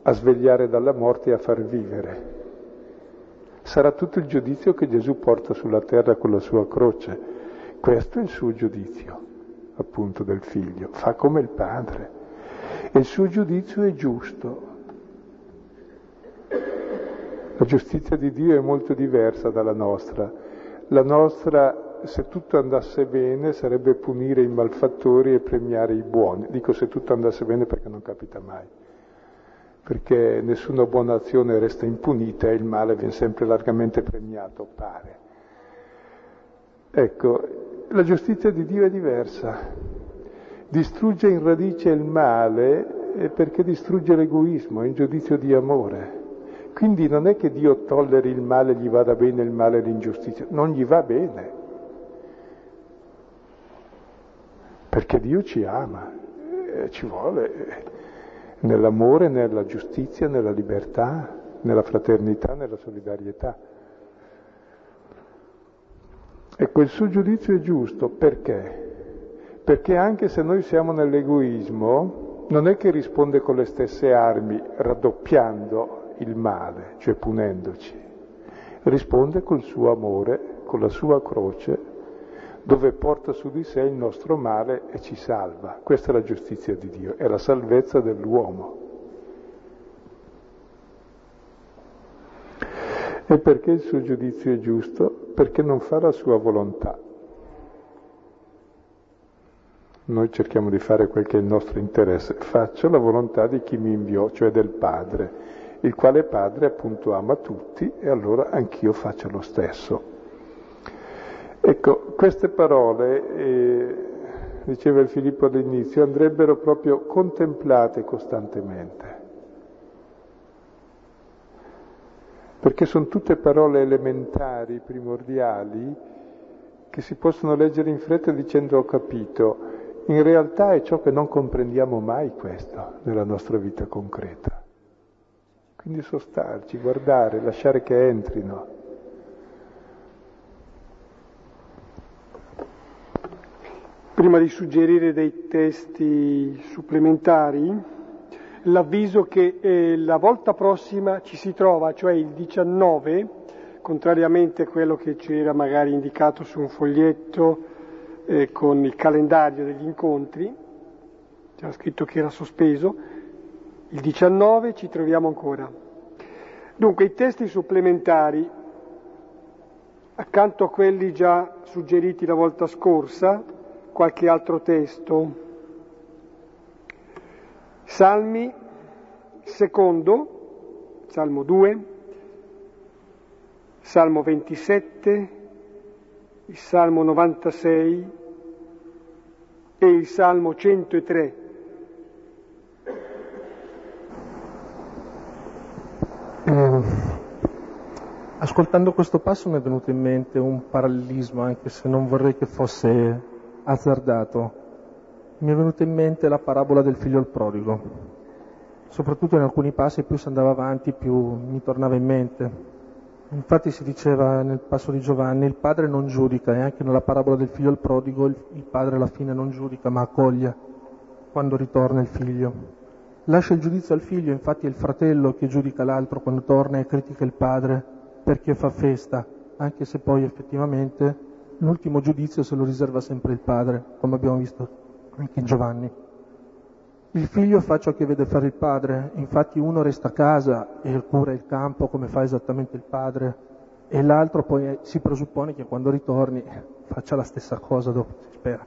a svegliare dalla morte e a far vivere sarà tutto il giudizio che Gesù porta sulla terra con la sua croce. Questo è il suo giudizio, appunto, del figlio. Fa come il padre. E il suo giudizio è giusto. La giustizia di Dio è molto diversa dalla nostra. La nostra, se tutto andasse bene, sarebbe punire i malfattori e premiare i buoni. Dico se tutto andasse bene perché non capita mai perché nessuna buona azione resta impunita e il male viene sempre largamente premiato, pare. Ecco, la giustizia di Dio è diversa. Distrugge in radice il male perché distrugge l'egoismo, è un giudizio di amore. Quindi non è che Dio tolleri il male, gli vada bene il male e l'ingiustizia, non gli va bene. Perché Dio ci ama, eh, ci vuole nell'amore, nella giustizia, nella libertà, nella fraternità, nella solidarietà. Ecco, il suo giudizio è giusto perché? Perché anche se noi siamo nell'egoismo, non è che risponde con le stesse armi, raddoppiando il male, cioè punendoci, risponde col suo amore, con la sua croce, dove porta su di sé il nostro male e ci salva. Questa è la giustizia di Dio, è la salvezza dell'uomo. E perché il suo giudizio è giusto? Perché non fa la sua volontà. Noi cerchiamo di fare quel che è il nostro interesse. Faccio la volontà di chi mi inviò, cioè del Padre, il quale Padre appunto ama tutti e allora anch'io faccio lo stesso. Ecco, queste parole, eh, diceva il Filippo all'inizio, andrebbero proprio contemplate costantemente. Perché sono tutte parole elementari, primordiali, che si possono leggere in fretta dicendo ho capito. In realtà è ciò che non comprendiamo mai questo nella nostra vita concreta. Quindi sostarci, guardare, lasciare che entrino. Prima di suggerire dei testi supplementari, l'avviso che eh, la volta prossima ci si trova, cioè il 19, contrariamente a quello che c'era magari indicato su un foglietto eh, con il calendario degli incontri, c'era scritto che era sospeso, il 19 ci troviamo ancora. Dunque i testi supplementari, accanto a quelli già suggeriti la volta scorsa, qualche altro testo. Salmi secondo, Salmo 2, Salmo 27, il Salmo 96 e il Salmo 103. Eh, ascoltando questo passo mi è venuto in mente un parallelismo, anche se non vorrei che fosse azzardato, mi è venuta in mente la parabola del figlio al prodigo. Soprattutto in alcuni passi più si andava avanti, più mi tornava in mente. Infatti si diceva nel passo di Giovanni, il padre non giudica e anche nella parabola del figlio al prodigo il, padre alla fine non giudica ma accoglie quando ritorna il figlio. Lascia il giudizio al figlio, infatti è il fratello che giudica l'altro quando torna e critica il padre perché fa festa, anche se poi effettivamente l'ultimo giudizio se lo riserva sempre il padre, come abbiamo visto anche in Giovanni. Il figlio fa ciò che vede fare il padre, infatti uno resta a casa e cura il campo come fa esattamente il padre, e l'altro poi si presuppone che quando ritorni faccia la stessa cosa dopo, si spera.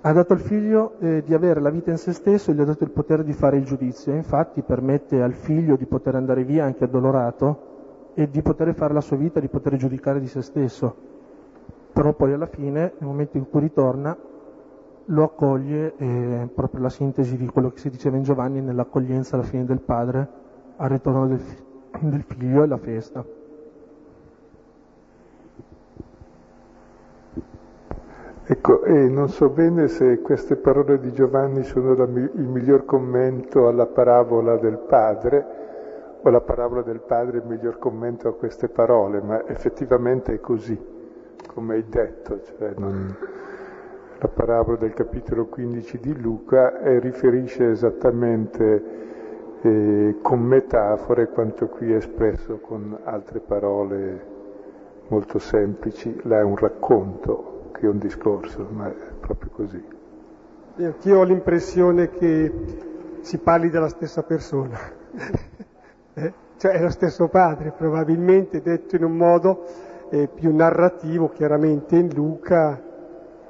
Ha dato al figlio eh, di avere la vita in se stesso e gli ha dato il potere di fare il giudizio, infatti permette al figlio di poter andare via anche addolorato e di poter fare la sua vita, di poter giudicare di se stesso però poi alla fine, nel momento in cui ritorna, lo accoglie, è proprio la sintesi di quello che si diceva in Giovanni nell'accoglienza alla fine del padre, al ritorno del, del figlio e la festa. Ecco, e non so bene se queste parole di Giovanni sono la, il miglior commento alla parabola del padre o la parabola del padre il miglior commento a queste parole, ma effettivamente è così come hai detto, cioè non... la parabola del capitolo 15 di Luca eh, riferisce esattamente eh, con metafore quanto qui è espresso con altre parole molto semplici. Là è un racconto che è un discorso, ma è proprio così. Anch'io ho l'impressione che si parli della stessa persona, eh? cioè è lo stesso padre, probabilmente detto in un modo eh, più narrativo chiaramente in Luca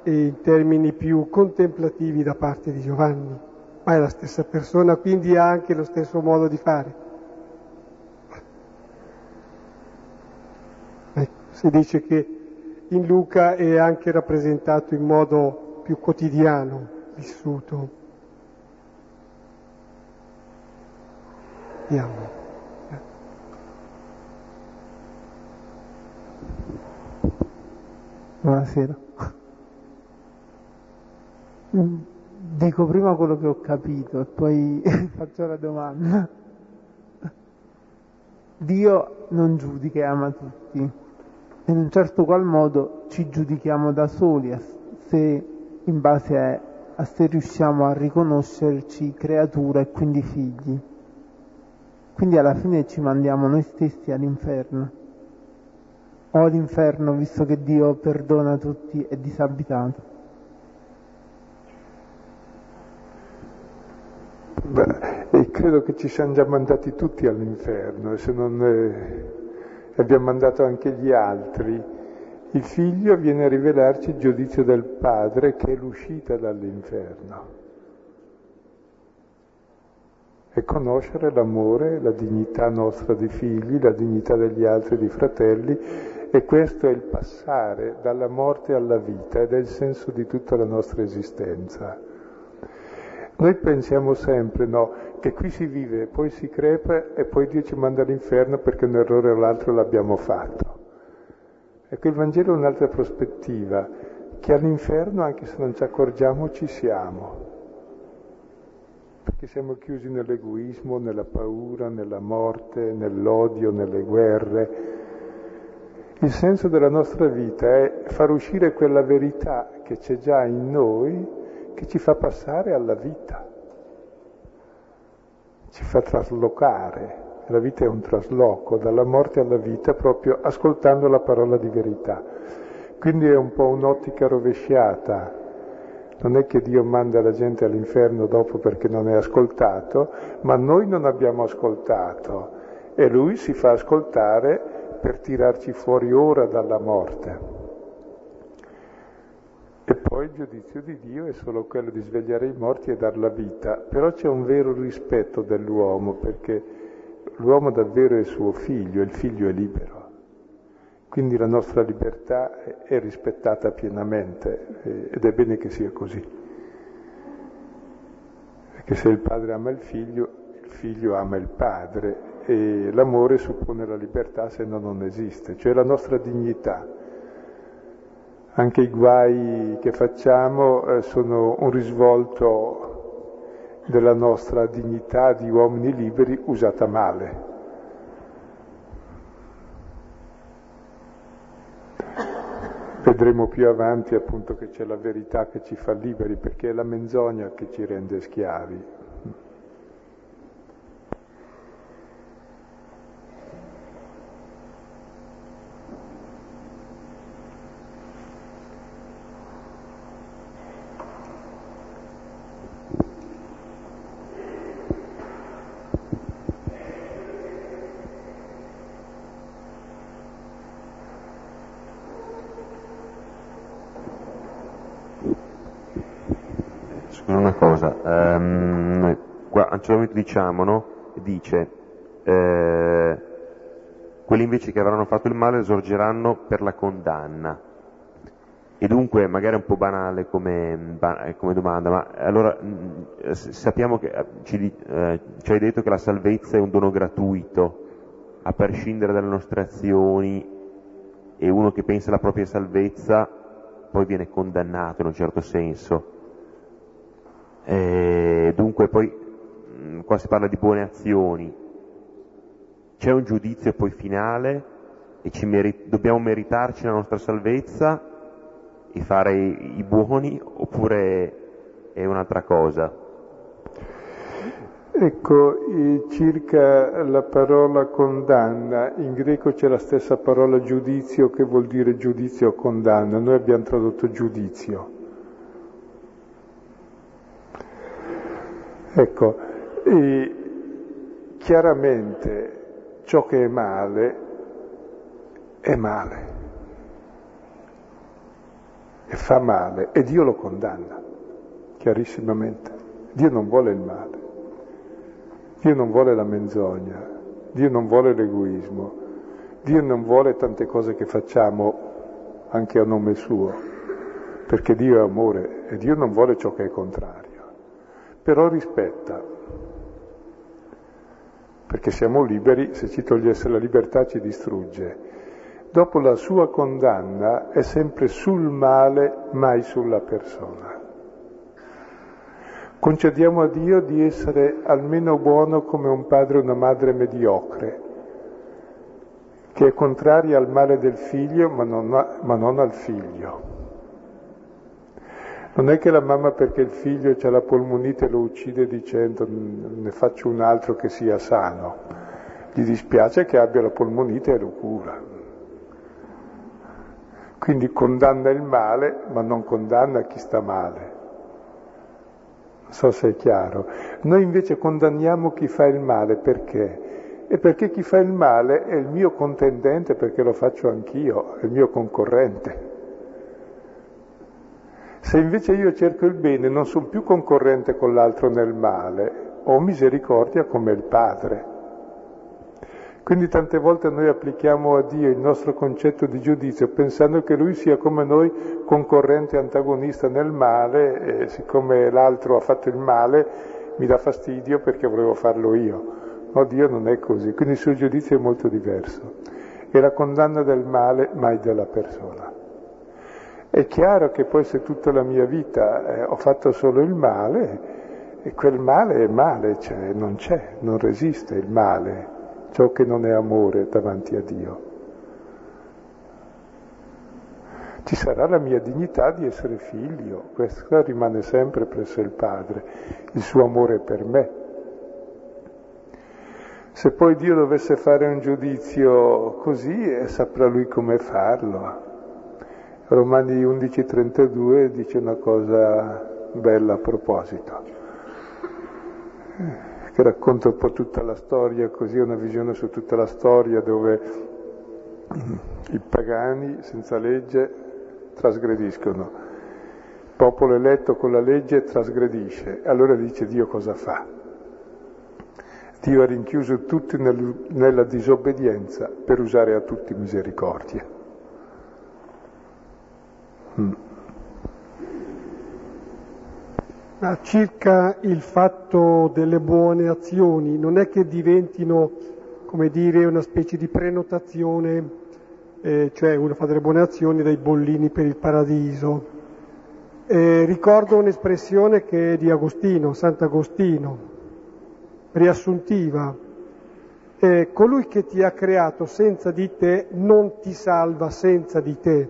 e in termini più contemplativi da parte di Giovanni. ma è la stessa persona, quindi ha anche lo stesso modo di fare. Ecco, si dice che in Luca è anche rappresentato in modo più quotidiano, vissuto. Andiamo. Buonasera. Dico prima quello che ho capito e poi faccio la domanda. Dio non giudica e ama tutti in un certo qual modo ci giudichiamo da soli se in base a, a se riusciamo a riconoscerci creatura e quindi figli. Quindi alla fine ci mandiamo noi stessi all'inferno o all'inferno visto che Dio perdona tutti è disabitato. Beh, credo che ci siamo già mandati tutti all'inferno e se non eh, abbiamo mandato anche gli altri. Il figlio viene a rivelarci il giudizio del padre che è l'uscita dall'inferno e conoscere l'amore, la dignità nostra di figli, la dignità degli altri di fratelli e questo è il passare dalla morte alla vita ed è il senso di tutta la nostra esistenza. Noi pensiamo sempre no, che qui si vive, poi si crepa e poi Dio ci manda all'inferno perché un errore o l'altro l'abbiamo fatto. Ecco, il Vangelo è un'altra prospettiva, che all'inferno, anche se non ci accorgiamo, ci siamo. Perché siamo chiusi nell'egoismo, nella paura, nella morte, nell'odio, nelle guerre. Il senso della nostra vita è far uscire quella verità che c'è già in noi che ci fa passare alla vita, ci fa traslocare. La vita è un trasloco dalla morte alla vita proprio ascoltando la parola di verità. Quindi è un po' un'ottica rovesciata. Non è che Dio manda la gente all'inferno dopo perché non è ascoltato, ma noi non abbiamo ascoltato e Lui si fa ascoltare per tirarci fuori ora dalla morte. E poi il giudizio di Dio è solo quello di svegliare i morti e dar la vita, però c'è un vero rispetto dell'uomo, perché l'uomo davvero è suo figlio, il figlio è libero. Quindi la nostra libertà è rispettata pienamente ed è bene che sia così. Perché se il padre ama il figlio, il figlio ama il padre e l'amore suppone la libertà se no non esiste, cioè la nostra dignità anche i guai che facciamo eh, sono un risvolto della nostra dignità di uomini liberi usata male. Vedremo più avanti appunto che c'è la verità che ci fa liberi perché è la menzogna che ci rende schiavi. Certo momento diciamo, no? dice, eh, quelli invece che avranno fatto il male esorgeranno per la condanna. E dunque, magari è un po' banale come, come domanda, ma allora mh, sappiamo che eh, ci, eh, ci hai detto che la salvezza è un dono gratuito, a prescindere dalle nostre azioni, e uno che pensa alla propria salvezza poi viene condannato in un certo senso. E dunque poi qua si parla di buone azioni, c'è un giudizio poi finale e meri- dobbiamo meritarci la nostra salvezza e fare i, i buoni oppure è un'altra cosa? Ecco, circa la parola condanna, in greco c'è la stessa parola giudizio che vuol dire giudizio o condanna, noi abbiamo tradotto giudizio. Ecco, e chiaramente ciò che è male è male. E fa male e Dio lo condanna chiarissimamente. Dio non vuole il male, Dio non vuole la menzogna, Dio non vuole l'egoismo, Dio non vuole tante cose che facciamo anche a nome suo, perché Dio è amore e Dio non vuole ciò che è contrario, però rispetta, perché siamo liberi, se ci togliesse la libertà ci distrugge. Dopo la sua condanna è sempre sul male, mai sulla persona. Concediamo a Dio di essere almeno buono come un padre o una madre mediocre, che è contraria al male del figlio ma non, ma non al figlio. Non è che la mamma perché il figlio ha la polmonite lo uccide dicendo ne faccio un altro che sia sano. Gli dispiace che abbia la polmonite e lo cura. Quindi condanna il male ma non condanna chi sta male. Non so se è chiaro. Noi invece condanniamo chi fa il male perché? E perché chi fa il male è il mio contendente perché lo faccio anch'io, è il mio concorrente. Se invece io cerco il bene, non sono più concorrente con l'altro nel male, ho misericordia come il Padre. Quindi tante volte noi applichiamo a Dio il nostro concetto di giudizio pensando che Lui sia come noi concorrente antagonista nel male e siccome l'altro ha fatto il male mi dà fastidio perché volevo farlo io. No, Dio non è così, quindi il suo giudizio è molto diverso. È la condanna del male mai della persona. È chiaro che poi se tutta la mia vita eh, ho fatto solo il male, e quel male è male, cioè non c'è, non resiste il male, ciò che non è amore davanti a Dio. Ci sarà la mia dignità di essere figlio, questo rimane sempre presso il Padre, il suo amore per me. Se poi Dio dovesse fare un giudizio così, eh, saprà lui come farlo. Romani 11:32 dice una cosa bella a proposito, che racconta un po' tutta la storia, così una visione su tutta la storia dove i pagani senza legge trasgrediscono, il popolo eletto con la legge trasgredisce. Allora dice Dio cosa fa? Dio ha rinchiuso tutti nel, nella disobbedienza per usare a tutti misericordia. Ma circa il fatto delle buone azioni, non è che diventino, come dire, una specie di prenotazione, eh, cioè uno fa delle buone azioni dai bollini per il paradiso. Eh, ricordo un'espressione che è di Agostino, Sant'Agostino, riassuntiva. Eh, colui che ti ha creato senza di te non ti salva senza di te.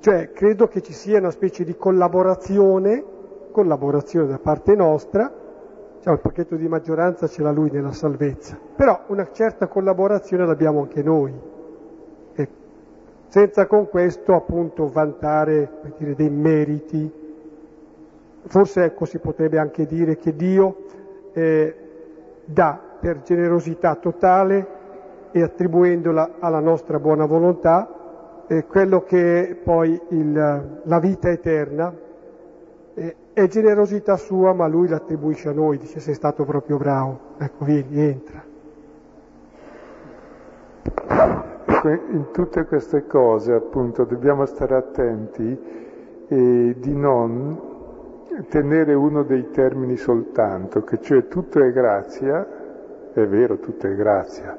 Cioè credo che ci sia una specie di collaborazione, collaborazione da parte nostra, diciamo, il pacchetto di maggioranza ce l'ha lui nella salvezza, però una certa collaborazione l'abbiamo anche noi, e senza con questo appunto vantare dire, dei meriti. Forse ecco si potrebbe anche dire che Dio eh, dà per generosità totale e attribuendola alla nostra buona volontà eh, quello che è poi il, la vita eterna eh, è generosità sua, ma lui l'attribuisce a noi, dice sei stato proprio bravo, ecco vieni, entra. In tutte queste cose appunto dobbiamo stare attenti eh, di non tenere uno dei termini soltanto, che cioè tutto è grazia, è vero, tutto è grazia,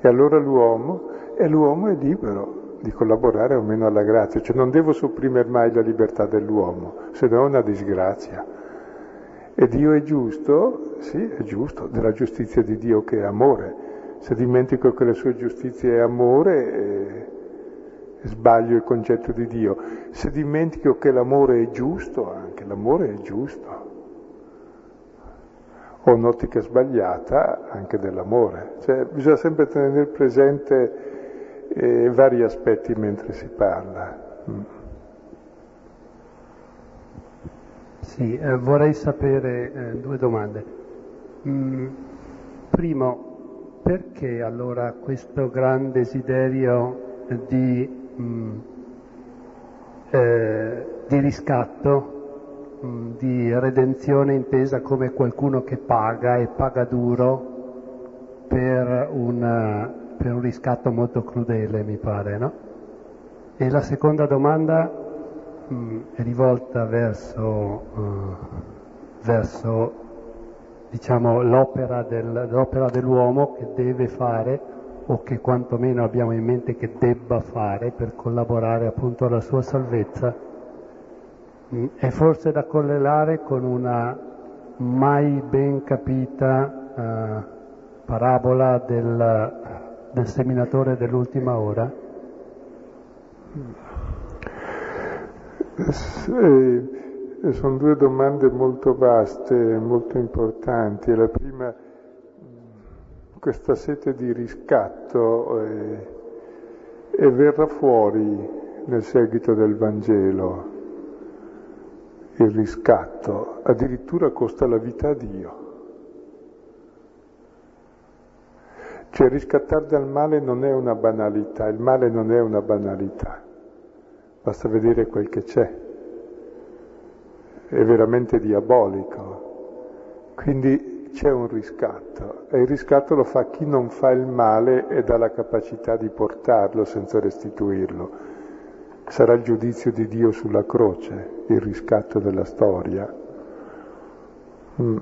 e allora l'uomo, e l'uomo è libero, di collaborare o meno alla grazia, cioè non devo sopprimere mai la libertà dell'uomo, se no è una disgrazia. E Dio è giusto? Sì, è giusto, della giustizia di Dio che è amore. Se dimentico che la sua giustizia è amore, eh, sbaglio il concetto di Dio. Se dimentico che l'amore è giusto, anche l'amore è giusto. Ho un'ottica sbagliata anche dell'amore. Cioè, bisogna sempre tenere presente eh, vari aspetti mentre si parla. Mm. Sì, eh, vorrei sapere eh, due domande. Mm, primo, perché allora questo gran desiderio di, mm, eh, di riscatto mh, di redenzione intesa come qualcuno che paga e paga duro per un, per un riscatto molto crudele, mi pare, no? E la seconda domanda mh, è rivolta verso, uh, verso diciamo, l'opera, del, l'opera dell'uomo che deve fare o che quantomeno abbiamo in mente che debba fare per collaborare appunto alla sua salvezza, mm, è forse da correlare con una mai ben capita uh, parabola del, del seminatore dell'ultima ora? Sì, sono due domande molto vaste, molto importanti. La prima questa sete di riscatto eh, e verrà fuori nel seguito del Vangelo. Il riscatto addirittura costa la vita a Dio. Cioè riscattare dal male non è una banalità, il male non è una banalità, basta vedere quel che c'è, è veramente diabolico. Quindi c'è un riscatto e il riscatto lo fa chi non fa il male ed ha la capacità di portarlo senza restituirlo. Sarà il giudizio di Dio sulla croce, il riscatto della storia. Mm.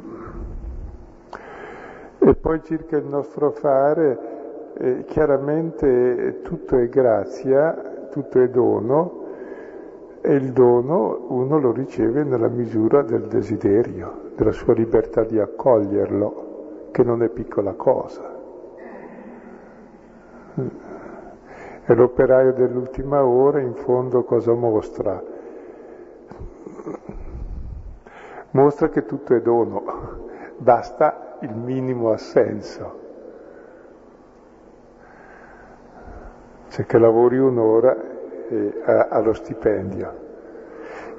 E poi circa il nostro fare, eh, chiaramente tutto è grazia, tutto è dono e il dono uno lo riceve nella misura del desiderio della sua libertà di accoglierlo, che non è piccola cosa. E l'operaio dell'ultima ora in fondo cosa mostra? Mostra che tutto è dono, basta il minimo assenso. Cioè che lavori un'ora e ha lo stipendio.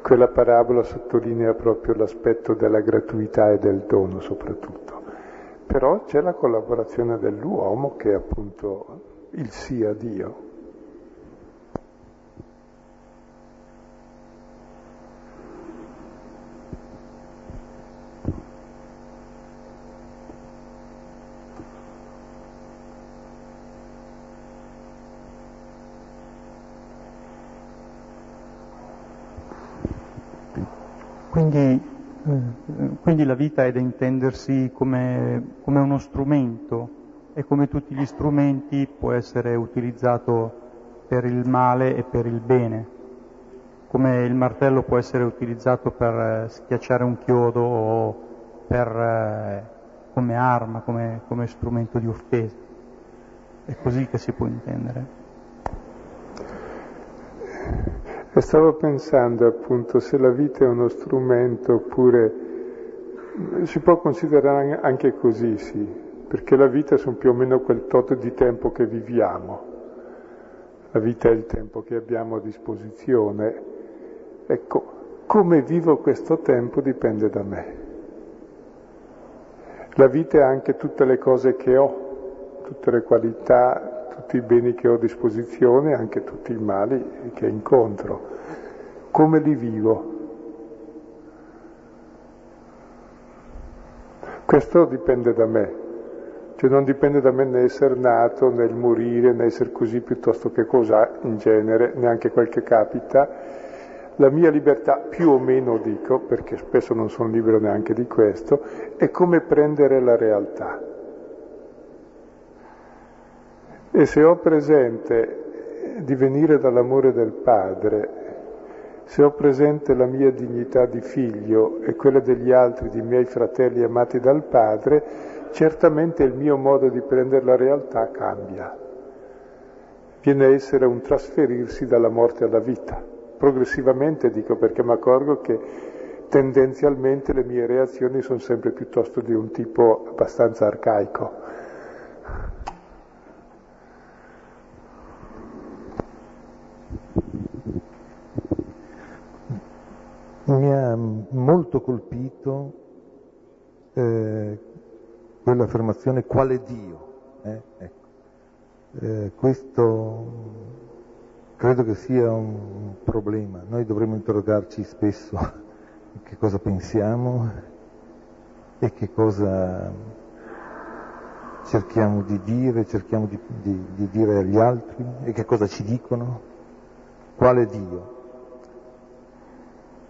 Quella parabola sottolinea proprio l'aspetto della gratuità e del dono soprattutto. Però c'è la collaborazione dell'uomo che è appunto il sì a Dio. Quindi, eh, quindi, la vita è da intendersi come, come, uno strumento e come tutti gli strumenti può essere utilizzato per il male e per il bene, come il martello può essere utilizzato per eh, schiacciare un chiodo o per, eh, come arma, come, come strumento di offesa. È così che si può intendere. E stavo pensando appunto se la vita è uno strumento oppure si può considerare anche così, sì, perché la vita sono più o meno quel tot di tempo che viviamo. La vita è il tempo che abbiamo a disposizione. Ecco, come vivo questo tempo dipende da me. La vita è anche tutte le cose che ho, tutte le qualità, tutti i beni che ho a disposizione, anche tutti i mali che incontro. Come li vivo? Questo dipende da me, cioè non dipende da me né essere nato, né il morire, né essere così piuttosto che cosa in genere, neanche quel che capita. La mia libertà, più o meno dico, perché spesso non sono libero neanche di questo, è come prendere la realtà. E se ho presente di venire dall'amore del Padre, se ho presente la mia dignità di figlio e quella degli altri, di miei fratelli amati dal Padre, certamente il mio modo di prendere la realtà cambia. Viene a essere un trasferirsi dalla morte alla vita. Progressivamente dico perché mi accorgo che tendenzialmente le mie reazioni sono sempre piuttosto di un tipo abbastanza arcaico. Mi ha molto colpito eh, quell'affermazione quale Dio. Eh? Ecco. Eh, questo credo che sia un problema. Noi dovremmo interrogarci spesso che cosa pensiamo e che cosa cerchiamo di dire, cerchiamo di, di, di dire agli altri e che cosa ci dicono, quale Dio.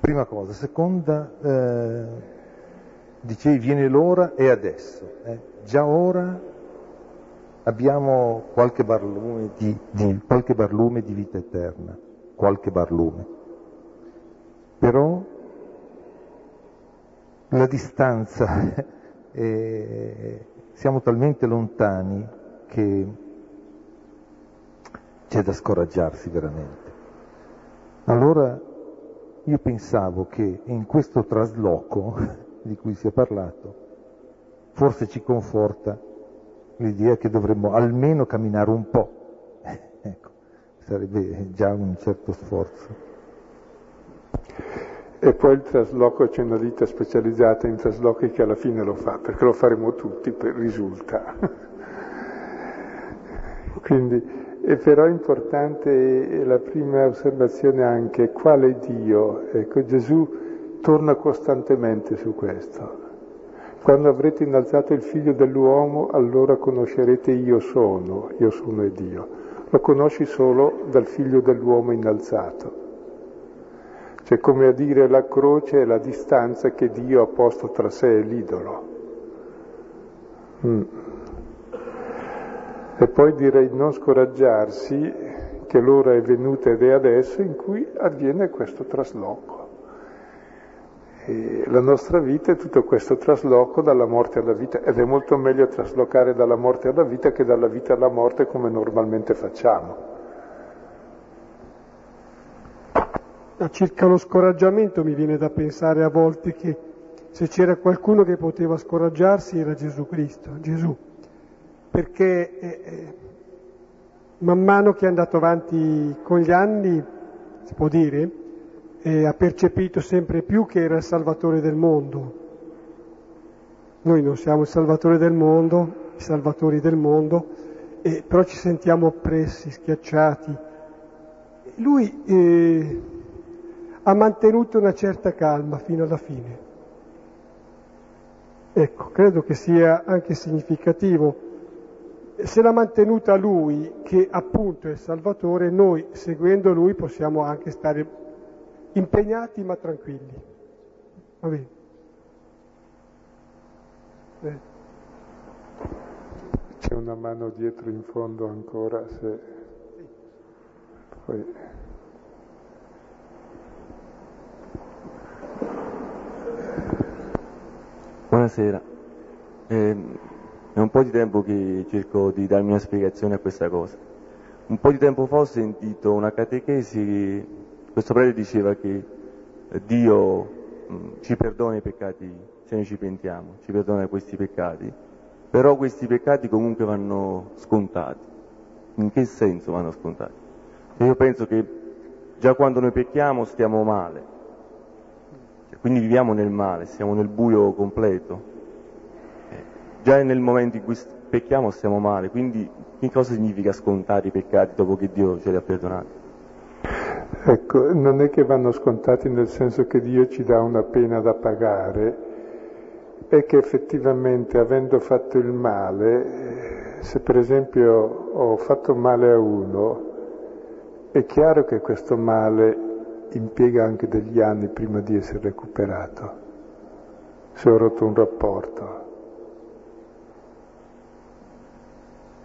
Prima cosa. Seconda, eh, dicevi viene l'ora e adesso. Eh. Già ora abbiamo qualche barlume di, di, qualche barlume di vita eterna, qualche barlume. Però la distanza, è, siamo talmente lontani che c'è da scoraggiarsi veramente. Allora io pensavo che in questo trasloco di cui si è parlato, forse ci conforta l'idea che dovremmo almeno camminare un po'. ecco, sarebbe già un certo sforzo. E poi il trasloco c'è una ditta specializzata in traslochi che alla fine lo fa, perché lo faremo tutti, risulta. Quindi, e però è importante la prima osservazione anche quale Dio. Ecco, Gesù torna costantemente su questo. Quando avrete innalzato il figlio dell'uomo, allora conoscerete io sono, io sono e Dio. Lo conosci solo dal figlio dell'uomo innalzato. Cioè come a dire la croce è la distanza che Dio ha posto tra sé e l'idolo. Mm. E poi direi non scoraggiarsi che l'ora è venuta ed è adesso in cui avviene questo trasloco. E la nostra vita è tutto questo trasloco dalla morte alla vita ed è molto meglio traslocare dalla morte alla vita che dalla vita alla morte come normalmente facciamo. circa lo scoraggiamento mi viene da pensare a volte che se c'era qualcuno che poteva scoraggiarsi era Gesù Cristo, Gesù, perché eh, eh, man mano che è andato avanti con gli anni, si può dire, eh, ha percepito sempre più che era il Salvatore del mondo. Noi non siamo il Salvatore del mondo, i Salvatori del mondo, eh, però ci sentiamo oppressi, schiacciati. Lui eh, ha mantenuto una certa calma fino alla fine. Ecco, credo che sia anche significativo. Se l'ha mantenuta lui, che appunto è il Salvatore, noi seguendo lui possiamo anche stare impegnati ma tranquilli. Va bene. Eh. C'è una mano dietro in fondo ancora, se... Poi... Buonasera. Eh, è un po' di tempo che cerco di darmi una spiegazione a questa cosa. Un po' di tempo fa ho sentito una catechesi, questo prete diceva che Dio mh, mm, ci perdona i peccati se noi ci pentiamo, ci perdona questi peccati, però questi peccati comunque vanno scontati. In che senso vanno scontati? Io penso che già quando noi pecchiamo stiamo male, quindi viviamo nel male, siamo nel buio completo. Eh, già nel momento in cui pecchiamo stiamo male, quindi che cosa significa scontare i peccati dopo che Dio ce li ha perdonati? Ecco, non è che vanno scontati nel senso che Dio ci dà una pena da pagare, è che effettivamente avendo fatto il male, se per esempio ho fatto male a uno, è chiaro che questo male impiega anche degli anni prima di essere recuperato, se ho rotto un rapporto.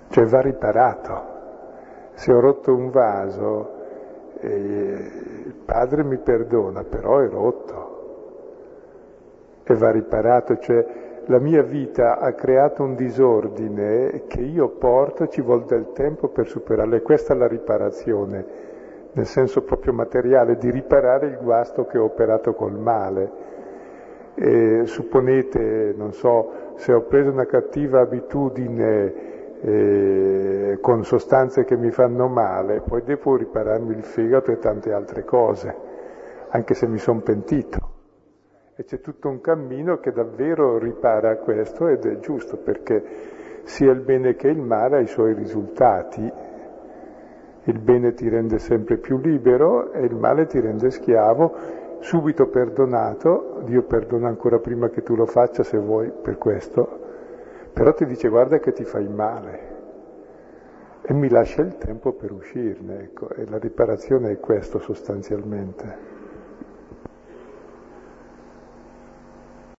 Cioè va riparato. Se ho rotto un vaso, eh, il padre mi perdona, però è rotto e va riparato. Cioè la mia vita ha creato un disordine che io porto, ci vuole del tempo per superarlo e questa è la riparazione nel senso proprio materiale, di riparare il guasto che ho operato col male. E supponete, non so, se ho preso una cattiva abitudine eh, con sostanze che mi fanno male, poi devo ripararmi il fegato e tante altre cose, anche se mi sono pentito. E c'è tutto un cammino che davvero ripara questo ed è giusto perché sia il bene che il male ha i suoi risultati. Il bene ti rende sempre più libero e il male ti rende schiavo subito perdonato, Dio perdona ancora prima che tu lo faccia se vuoi per questo, però ti dice guarda che ti fai male e mi lascia il tempo per uscirne, ecco, e la riparazione è questo sostanzialmente.